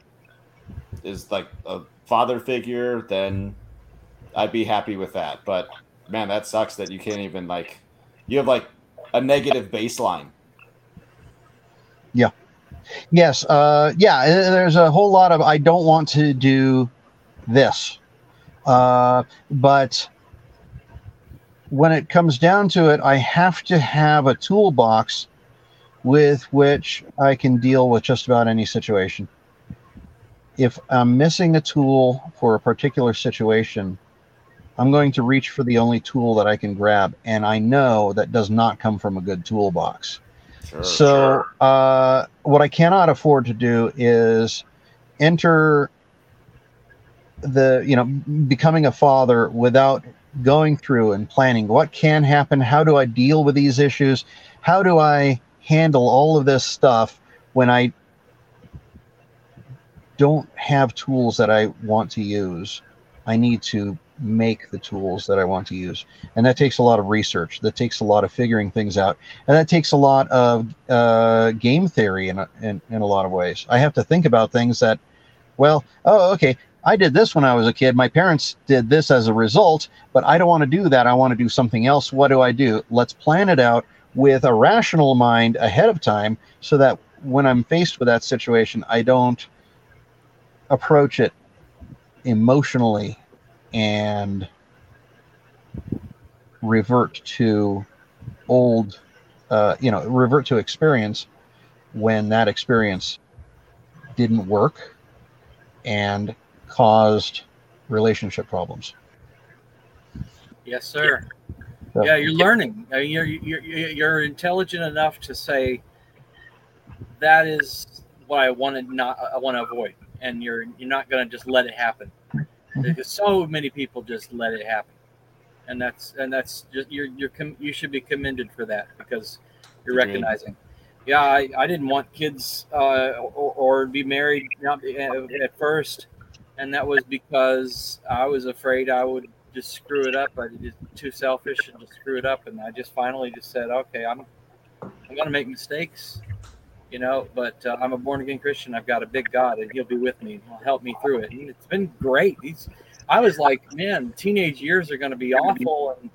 is like a father figure then i'd be happy with that but man that sucks that you can't even like you have like a negative baseline Yeah. Yes, uh, yeah. There's a whole lot of I don't want to do this, uh, but when it comes down to it, I have to have a toolbox with which I can deal with just about any situation. If I'm missing a tool for a particular situation, I'm going to reach for the only tool that I can grab, and I know that does not come from a good toolbox. sure So, uh, what I cannot afford to do is enter the, you know, becoming a father without going through and planning what can happen. How do I deal with these issues? How do I handle all of this stuff when I don't have tools that I want to use? I need to make the tools that I want to use. And that takes a lot of research. That takes a lot of figuring things out and that takes a lot of uh, game theory in, a, in in a lot of ways. I have to think about things that, well, oh, okay, I did this when I was a kid. My parents did this as a result, but I don't want to do that. I want to do something else. What do I do? Let's plan it out with a rational mind ahead of time, so that when I'm faced with that situation, I don't approach it emotionally and revert to old uh, you know revert to experience when that experience didn't work and caused relationship problems Yes, sir. So- Yeah, you're learning. Uh, You're, you're you're you're intelligent enough to say that is what I want to not I want to avoid, and you're you're not going to just let it happen. Because so many people just let it happen, and that's and that's just you're you're com- you should be commended for that because you're Agreed. recognizing. Yeah, I, I didn't want kids uh, or, or be married not, at at first, and that was because I was afraid I would just screw it up. I just too selfish and just screw it up. And I just finally just said, okay, I'm I'm gonna make mistakes, you know, but uh, I'm a born again Christian. I've got a big God, and He'll be with me. and He'll help me through it. And it's been great. These I was like, man, teenage years are to be awful, and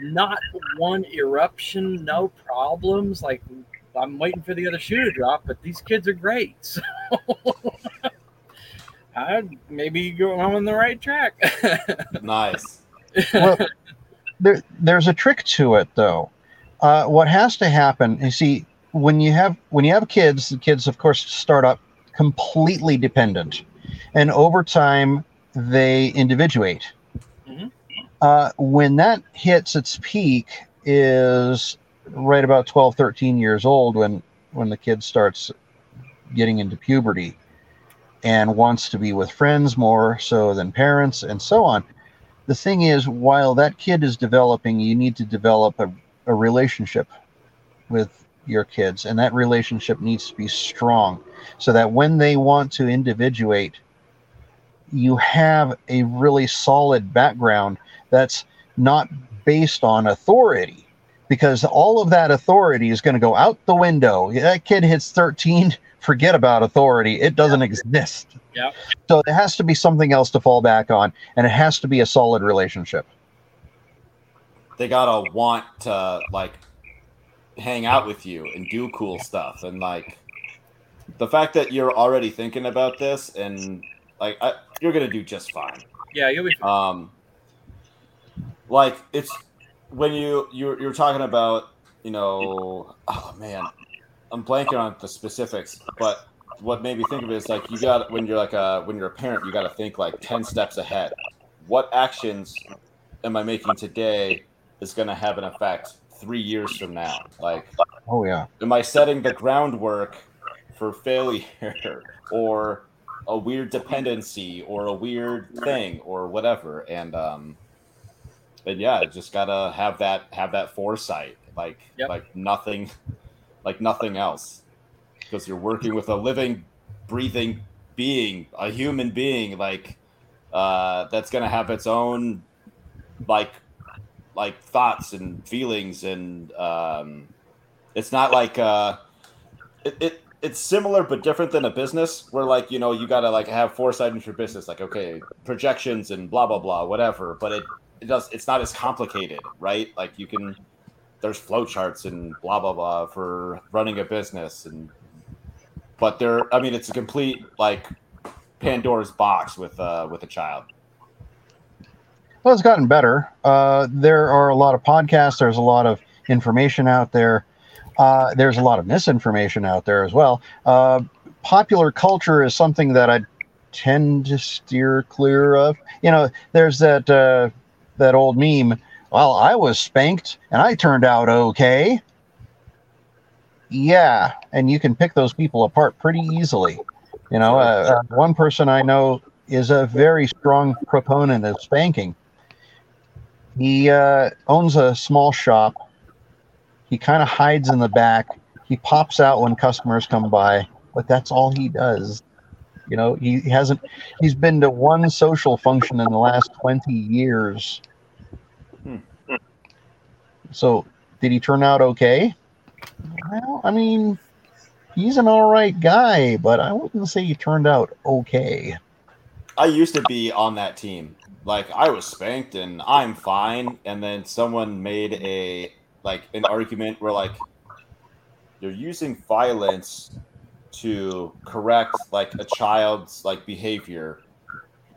not one eruption, no problems. Like I'm waiting for the other shoe to drop, but these kids are great. So I maybe you go on the right track. nice. well, there, there's a trick to it, though. Uh, what has to happen, you see, when you have when you have kids, the kids, of course, start up completely dependent, and over time they individuate. Mm-hmm. Uh, when that hits its peak, is right about 12, 13 years old when when the kid starts getting into puberty and wants to be with friends more so than parents and so on. The thing is, while that kid is developing, you need to develop a, a relationship with your kids, and that relationship needs to be strong so that when they want to individuate, you have a really solid background that's not based on authority because all of that authority is going to go out the window. That kid hits 13, forget about authority. It doesn't yeah. exist. Yeah. So there has to be something else to fall back on, and it has to be a solid relationship. They gotta want to like hang out with you and do cool stuff, and like the fact that you're already thinking about this, and like I, you're gonna do just fine. Yeah, you'll be. Fine. Um, like it's when you you're, you're talking about you know oh man i'm blanking on the specifics but what made me think of it is like you got when you're like a when you're a parent you got to think like 10 steps ahead. What actions am i making today is going to have an effect three years from now? Like oh yeah. am i setting the groundwork for failure or a weird dependency or a weird thing or whatever? And um and yeah, just gotta have that have that foresight, like yep. like nothing, like nothing else, because you're working with a living, breathing being, a human being, like uh, that's gonna have its own, like, like thoughts and feelings, and um, it's not like uh, it, it it's similar but different than a business where like you know you gotta like have foresight into your business like okay projections and blah blah blah whatever but it it does it's not as complicated, right? Like you can there's flowcharts and blah blah blah for running a business and but there I mean it's a complete like Pandora's box with uh with a child. Well, it's gotten better. Uh, there are a lot of podcasts. There's a lot of information out there. Uh, there's a lot of misinformation out there as well. Uh, popular culture is something that I tend to steer clear of. You know, there's that uh, that old meme. Well, I was spanked and I turned out okay. Yeah, and you can pick those people apart pretty easily. You know, uh, uh, one person I know is a very strong proponent of spanking. He uh, owns a small shop. He kind of hides in the back. He pops out when customers come by, but that's all he does. You know, he hasn't, he's been to one social function in the last 20 years. Hmm. So, did he turn out okay? Well, I mean, he's an all right guy, but I wouldn't say he turned out okay. I used to be on that team. Like I was spanked and I'm fine, and then someone made a like an argument where like you're using violence to correct like a child's like behavior,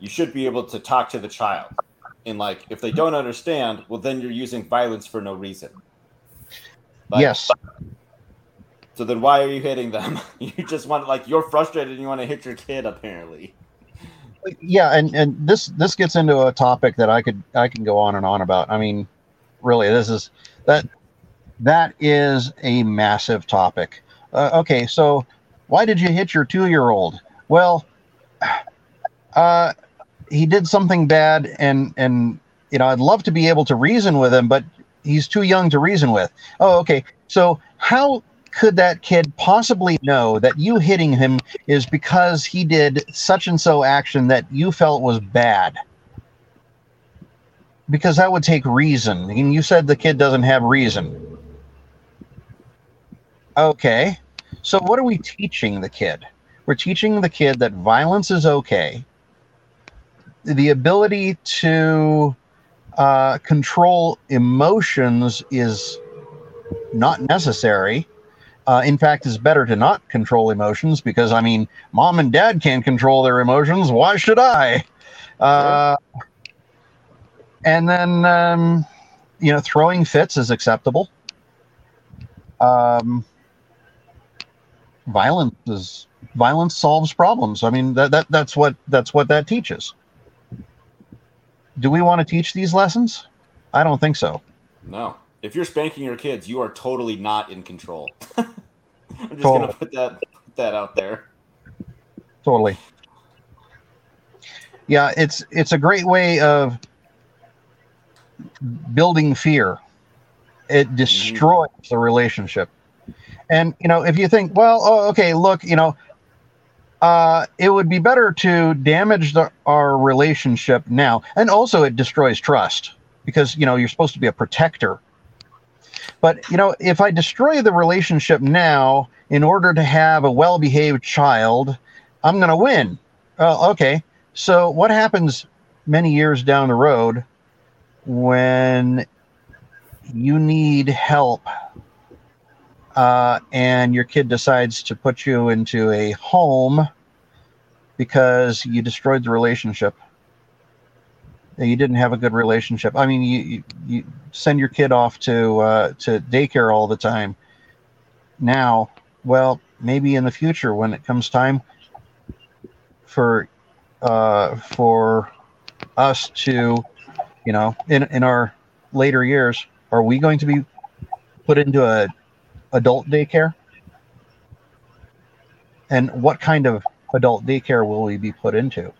you should be able to talk to the child. And like if they don't understand, well then you're using violence for no reason. Like, yes. So then why are you hitting them? you just want like you're frustrated and you want to hit your kid apparently. Yeah, and and this this gets into a topic that I could I can go on and on about. I mean, really this is that that is a massive topic. Uh, okay, so why did you hit your two year old? Well, uh, he did something bad, and and you know I'd love to be able to reason with him, but he's too young to reason with. Oh, okay. So how could that kid possibly know that you hitting him is because he did such and so action that you felt was bad? because that would take reason. And you said the kid doesn't have reason. Okay. So what are we teaching the kid? We're teaching the kid that violence is okay. The ability to uh, control emotions is not necessary. Uh, in fact, it's better to not control emotions because, I mean, mom and dad can't control their emotions. Why should I? Uh, and then, um, you know, throwing fits is acceptable. Um, violence is violence solves problems. I mean, that, that that's what that's what that teaches. Do we want to teach these lessons? I don't think so. No. If you're spanking your kids, you are totally not in control. I'm just Totally. gonna put that put that out there. Totally. Yeah, it's it's a great way of building fear. It mm-hmm. destroys the relationship. And you know, if you think, well, oh, okay, look, you know, uh, it would be better to damage the, our relationship now, and also it destroys trust because you know you're supposed to be a protector. But you know, if I destroy the relationship now in order to have a well-behaved child, I'm going to win. Uh, okay, so what happens many years down the road when you need help uh, and your kid decides to put you into a home because you destroyed the relationship? You didn't have a good relationship. I mean, you you, send your kid off to uh, to daycare all the time. Now, well, maybe in the future when it comes time for uh, for us to, you know, in in our later years, are we going to be put into a adult daycare? And what kind of adult daycare will we be put into?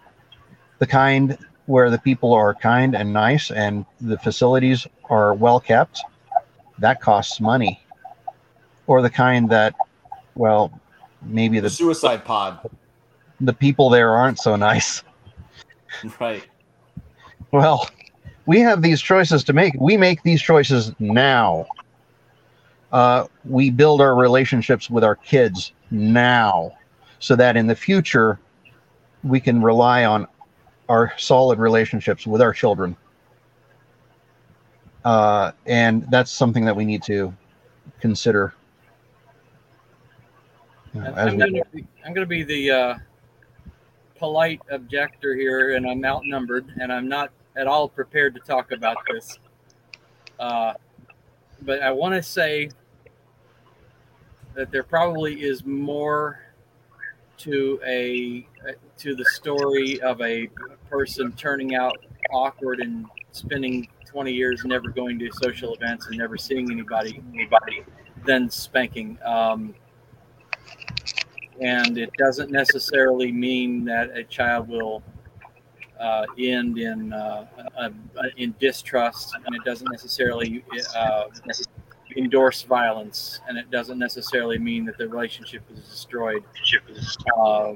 The kind where the people are kind and nice and the facilities are well kept, that costs money. Or the kind that, well, maybe The the suicide pod. the people there aren't so nice. Right. Well, we have these choices to make. We make these choices now. Uh, we build our relationships with our kids now so that in the future we can rely on our solid relationships with our children. Uh, and that's something that we need to consider. you know, I'm going to be, I'm going to be the uh, polite objector here, and I'm outnumbered, and I'm not at all prepared to talk about this. Uh, but I want to say that there probably is more to a to the story of a person turning out awkward and spending 20 years never going to social events and never seeing anybody anybody than spanking. Um, and it doesn't necessarily mean that a child will uh, end in uh, uh, in distrust, and it doesn't necessarily uh, endorse violence, and it doesn't necessarily mean that the relationship is destroyed. Uh,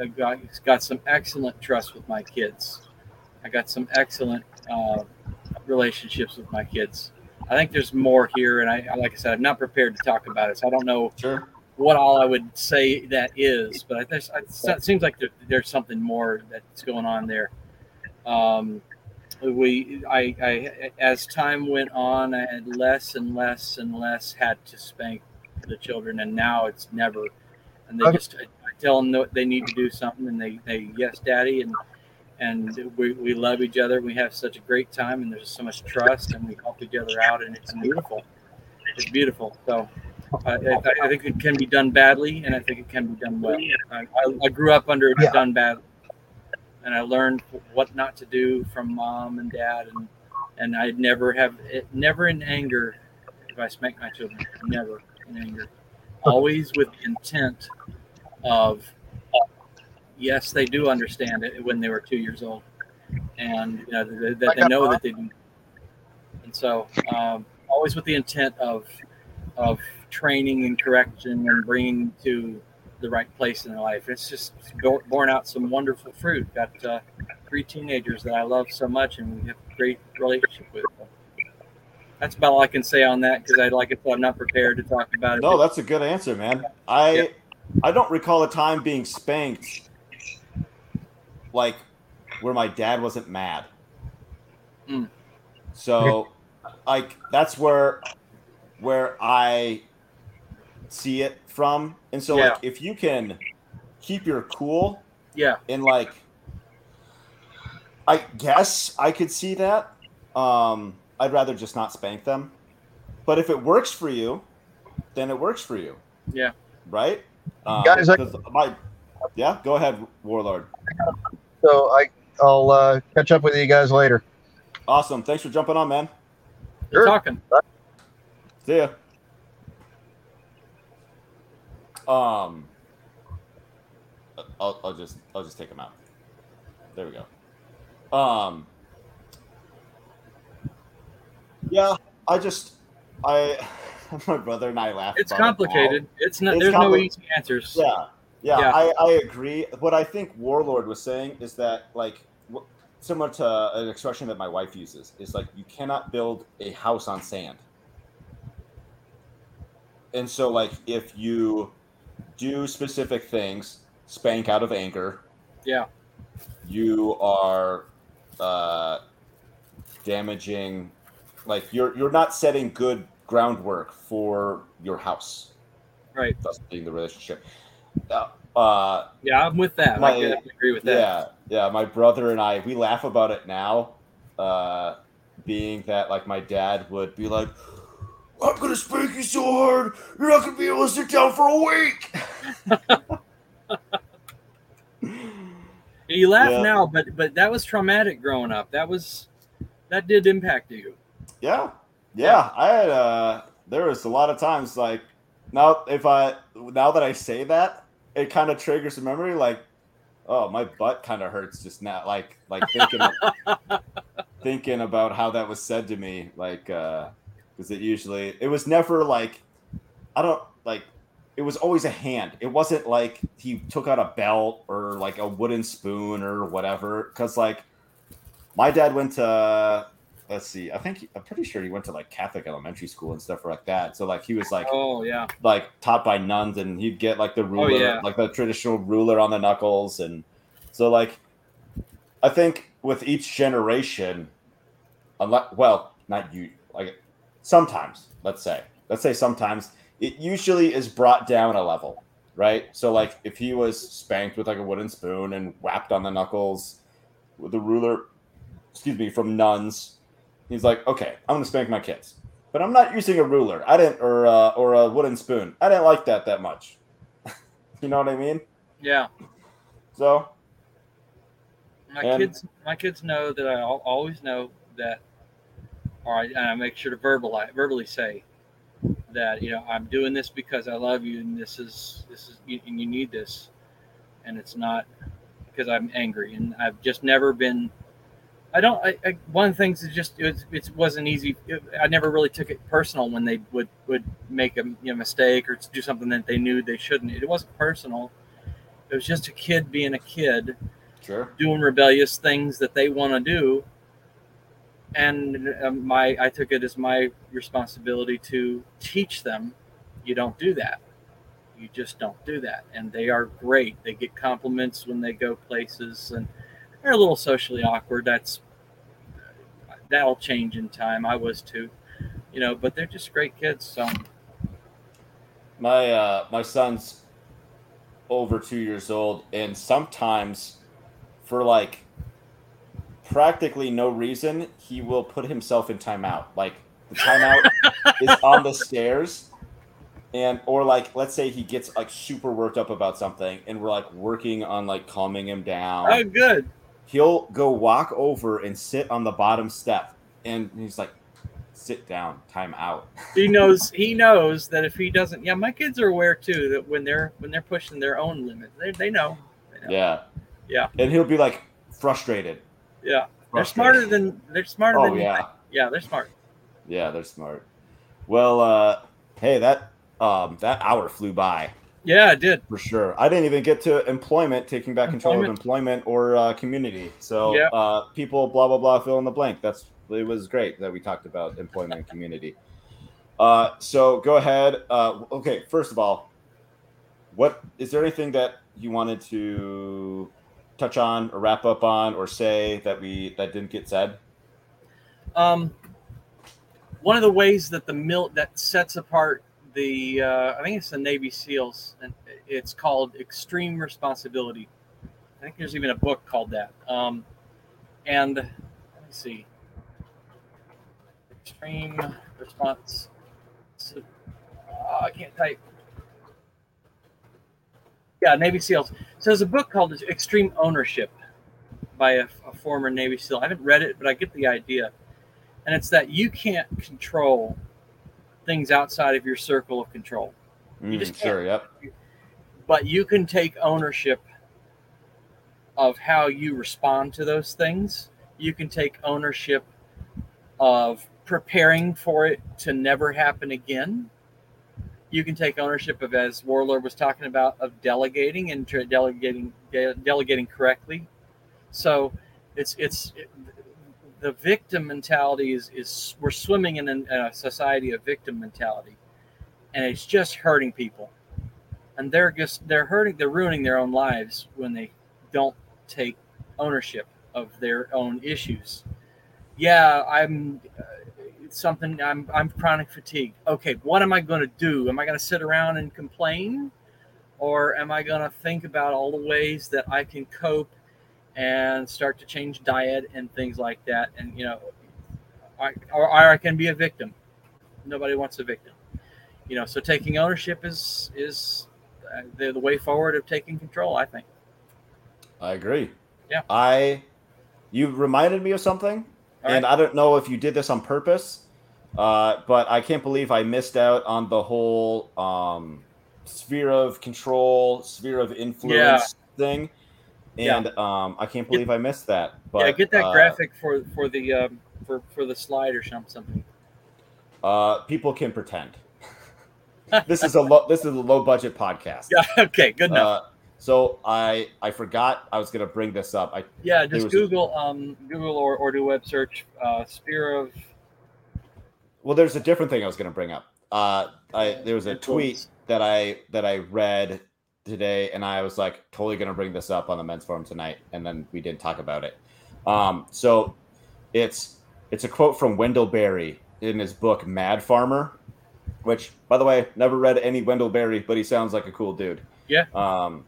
I got, got some excellent trust with my kids. I got some excellent uh, relationships with my kids. I think there's more here, and I, like I said, I'm not prepared to talk about it, so I don't know Sure. what all I would say that is, but I think it seems like there, there's something more that's going on there. Um, we, I, I, as time went on, I had less and less and less had to spank the children, and now it's never. And they Okay. just I tell them that they need to do something, and they, they yes, daddy, and and we, we love each other. We have such a great time, and there's so much trust, and we help each other out, and it's beautiful. It's beautiful. So. I, I, I think it can be done badly, and I think it can be done well. I, I, I grew up under it Yeah. done badly, and I learned what not to do from mom and dad, and and I never have it, never in anger if I smack my children, never in anger, always with intent of yes, they do understand it when they were two years old, and you know, that, that they know that they do. And so, um, always with the intent of of training and correction and bringing to the right place in their life. It's just bor- borne out some wonderful fruit. Got uh, three teenagers that I love so much, and we have a great relationship with. Them. That's about all I can say on that because I like it. I'm not prepared to talk about it. No, that's a good answer, man. I Yeah. I don't recall a time being spanked like where my dad wasn't mad. Mm. So like that's where where I see it from. And so Yeah. like if you can keep your cool yeah, and like I guess I could see that. Um I'd rather just not spank them. But if it works for you, then it works for you. Yeah. Right? Um, Guys, I- my yeah, go ahead, Warlord. So I I'll uh, catch up with you guys later. Awesome. Thanks for jumping on, man. You're Sure. talking. See ya. Um, I'll, I'll just I'll just take him out. There we go. Um, yeah, I just I my brother and I laugh. It's about it complicated. It's not. It's there's no easy answers. Yeah, yeah, Yeah. I, I agree. What I think Warlord was saying is that, like, similar to an expression that my wife uses, is like you cannot build a house on sand. And so, like, if you do specific things, spank out of anger, Yeah. you are uh, damaging. Like, you're you're not setting good groundwork for your house. Right. Thus, being the relationship. Uh, uh, Yeah, I'm with that. My- I agree with that. yeah, yeah. My brother and I, we laugh about it now. Uh, being that like my dad would be like, "I'm gonna spank you so hard, you're not gonna be able to sit down for a week." You laugh Yeah. now, but but that was traumatic growing up. That was that did impact you. yeah, yeah. I had uh, there was a lot of times like now if I now that I say that, it kind of triggers a memory. Like, oh, my butt kind of hurts just now. Like like thinking. thinking about how that was said to me like uh because it usually it was never like i don't like it was always a hand. It wasn't like he took out a belt or like a wooden spoon or whatever because like my dad went to let's see i think he- i'm pretty sure he went to like catholic elementary school and stuff like that. So like he was like Oh yeah, like taught by nuns and he'd get like the oh, ruler yeah. like the traditional ruler on the knuckles and so like i think with each generation unless well not you like sometimes let's say let's say sometimes it usually is brought down a level right so like if he was spanked with like a wooden spoon and whapped on the knuckles with the ruler excuse me from nuns he's like okay i'm gonna spank my kids but I'm not using a ruler. I didn't, or uh, or a wooden spoon. I didn't like that that much. you know what I mean? yeah. So My And- kids, my kids know that I always know that, or I, and I make sure to verbalize, verbally say that you know I'm doing this because I love you, and this is this is you, and you need this, and it's not because I'm angry, and I've just never been. I don't. I, I, one of the things is just it, was, it wasn't easy. It, I never really took it personal when they would would make a you know, mistake or do something that they knew they shouldn't. It wasn't personal. It was just a kid being a kid sure. doing rebellious things that they want to do and um, my i took it as my responsibility to teach them you don't do that. You just don't do that. And they are great. They get compliments when they go places and they're a little socially awkward. That's that'll change in time. I was too you know but they're just great kids so. My uh, my son's over two years old, and sometimes for like practically no reason, he will put himself in timeout. Like the timeout is on the stairs. And or like let's say he gets like super worked up about something and we're like working on like calming him down. oh good he'll go walk over and sit on the bottom step and he's like sit down time out he knows he knows that if he doesn't yeah my kids are aware too that when they're when they're pushing their own limit, they, they know They know. yeah Yeah. and he'll be like frustrated yeah they're smarter than they're smarter oh than yeah yeah they're smart yeah they're smart well uh hey that um that hour flew by Yeah, I did. For sure. I didn't even get to employment, taking back control of employment or uh, community. So Yeah. uh, people, blah, blah, blah, fill in the blank. That's It was great that we talked about employment and community. Uh, so go ahead. Uh, okay, first of all, what is there anything that you wanted to touch on or wrap up on or say that we that didn't get said? Um, one of the ways that the mil that sets apart the uh, I think it's the Navy SEALs, and it's called extreme responsibility. I think there's even a book called that. Um, and let me see, extreme response. Uh, I can't type. Yeah, Navy SEALs. So there's a book called Extreme Ownership by a, a former Navy SEAL. I haven't read it, but I get the idea and it's that you can't control things outside of your circle of control Mm, just sure. Yep. but you can take ownership of how you respond to those things you can take ownership of preparing for it to never happen again you can take ownership of as warlord was talking about of delegating and delegating de- delegating correctly. So it's it's it, the victim mentality is is we're swimming in, in a society of victim mentality and it's just hurting people. And they're just they're hurting they're ruining their own lives when they don't take ownership of their own issues. Yeah i'm it's something i'm i'm chronic fatigue. Okay what am i going to do? Am i going to sit around and complain? Or am i going to think about all the ways that i can cope and start to change diet and things like that? And you know I, or, or i can be a victim. Nobody wants a victim. You know so taking ownership is is uh, the, the way forward of taking control i think. I agree. Yeah. I you reminded me of something, All and. I don't know if you did this on purpose, uh, but I can't believe I missed out on the whole um, sphere of control, sphere of influence thing, Yeah. and um, I can't believe I missed that. But yeah get that uh, graphic for for the um, for for the slide or something Uh, people can pretend. this is a low. This is a low budget podcast. yeah okay good enough Uh, so I I forgot I was gonna bring this up. I yeah just google um google or, or do web search uh sphere of Well, there's a different thing I was going to bring up. Uh, I there was a tweet that I that I read today, and I was like totally going to bring this up on the men's forum tonight, and then we didn't talk about it. Um, so it's it's a quote from Wendell Berry in his book Mad Farmer, which, by the way, never read any Wendell Berry, but he sounds like a cool dude. Yeah. Um,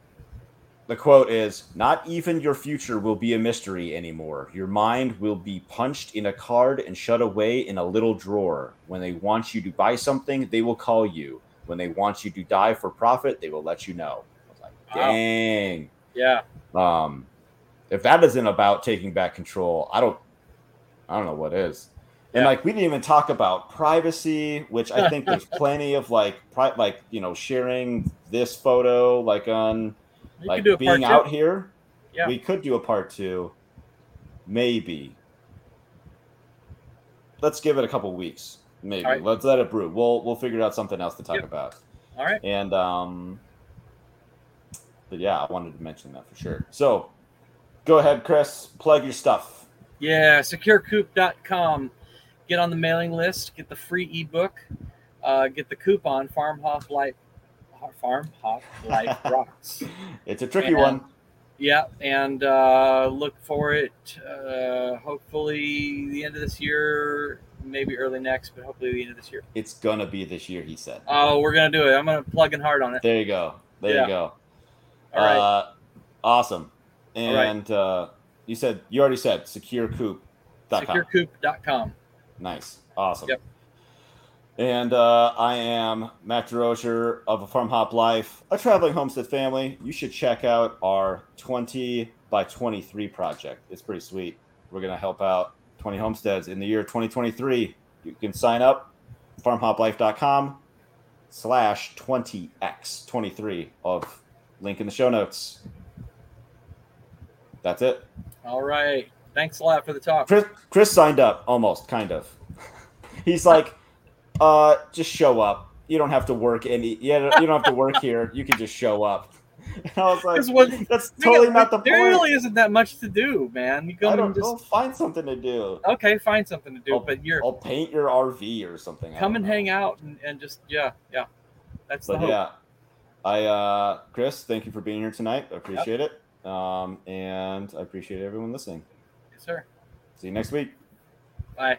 the quote is Not even your future will be a mystery anymore. Your mind will be punched in a card and shut away in a little drawer. When they want you to buy something, they will call you. When they want you to die for profit, they will let you know. I was like, Wow. dang. yeah Um, if that isn't about taking back control, I don't, I don't know what is. And Yeah. like we didn't even talk about privacy, which I think there's plenty of like, pri- like you know, sharing this photo like on you like can do a part being two. out here. Yeah. We could do a part two, maybe. Let's give it a couple weeks, maybe. Right. Let's let it brew. We'll we'll figure out something else to talk Yep. about. all right And um, but yeah, I wanted to mention that for sure. So, go ahead, Chris. Plug your stuff. Yeah, securecoop.com. Get on the mailing list, get the free ebook, uh, get the coupon Farm Hop Life Farm Hop Life Rocks. It's a tricky And- one. Yeah, and uh, look for it uh, hopefully the end of this year, maybe early next, but hopefully the end of this year. It's gonna be this year, he said. Oh, we're gonna do it. I'm gonna plug in hard on it. There you go. There Yeah. you go. All right. Uh, awesome. All right. And uh, you said you already said securecoop.com. Securecoop.com. Nice. Awesome. Yep. And uh, I am Matt Derosier of a Farm Hop Life, a traveling homestead family. You should check out our 20 by 23 project. It's pretty sweet. We're going to help out 20 homesteads in the year 2023. You can sign up, farmhoplife.com slash 20x23 of link in the show notes. That's it. All right. Thanks a lot for the talk. Chris, Chris signed up almost, kind of. He's like, uh, just show up. you don't have to work any. Yeah, you don't have to work here. You can just show up. And I was like, what- that's totally not the there point. There really isn't that much to do, man. You go I don't just know. Find something to do. okay, find something to do, I'll- but you're I'll paint your RV or something. Come and know. hang out and, and just yeah, yeah. That's the But hope. yeah, I uh, Chris, thank you for being here tonight. I appreciate it. Um, and I appreciate everyone listening. Yes, sir. See you next week. Bye.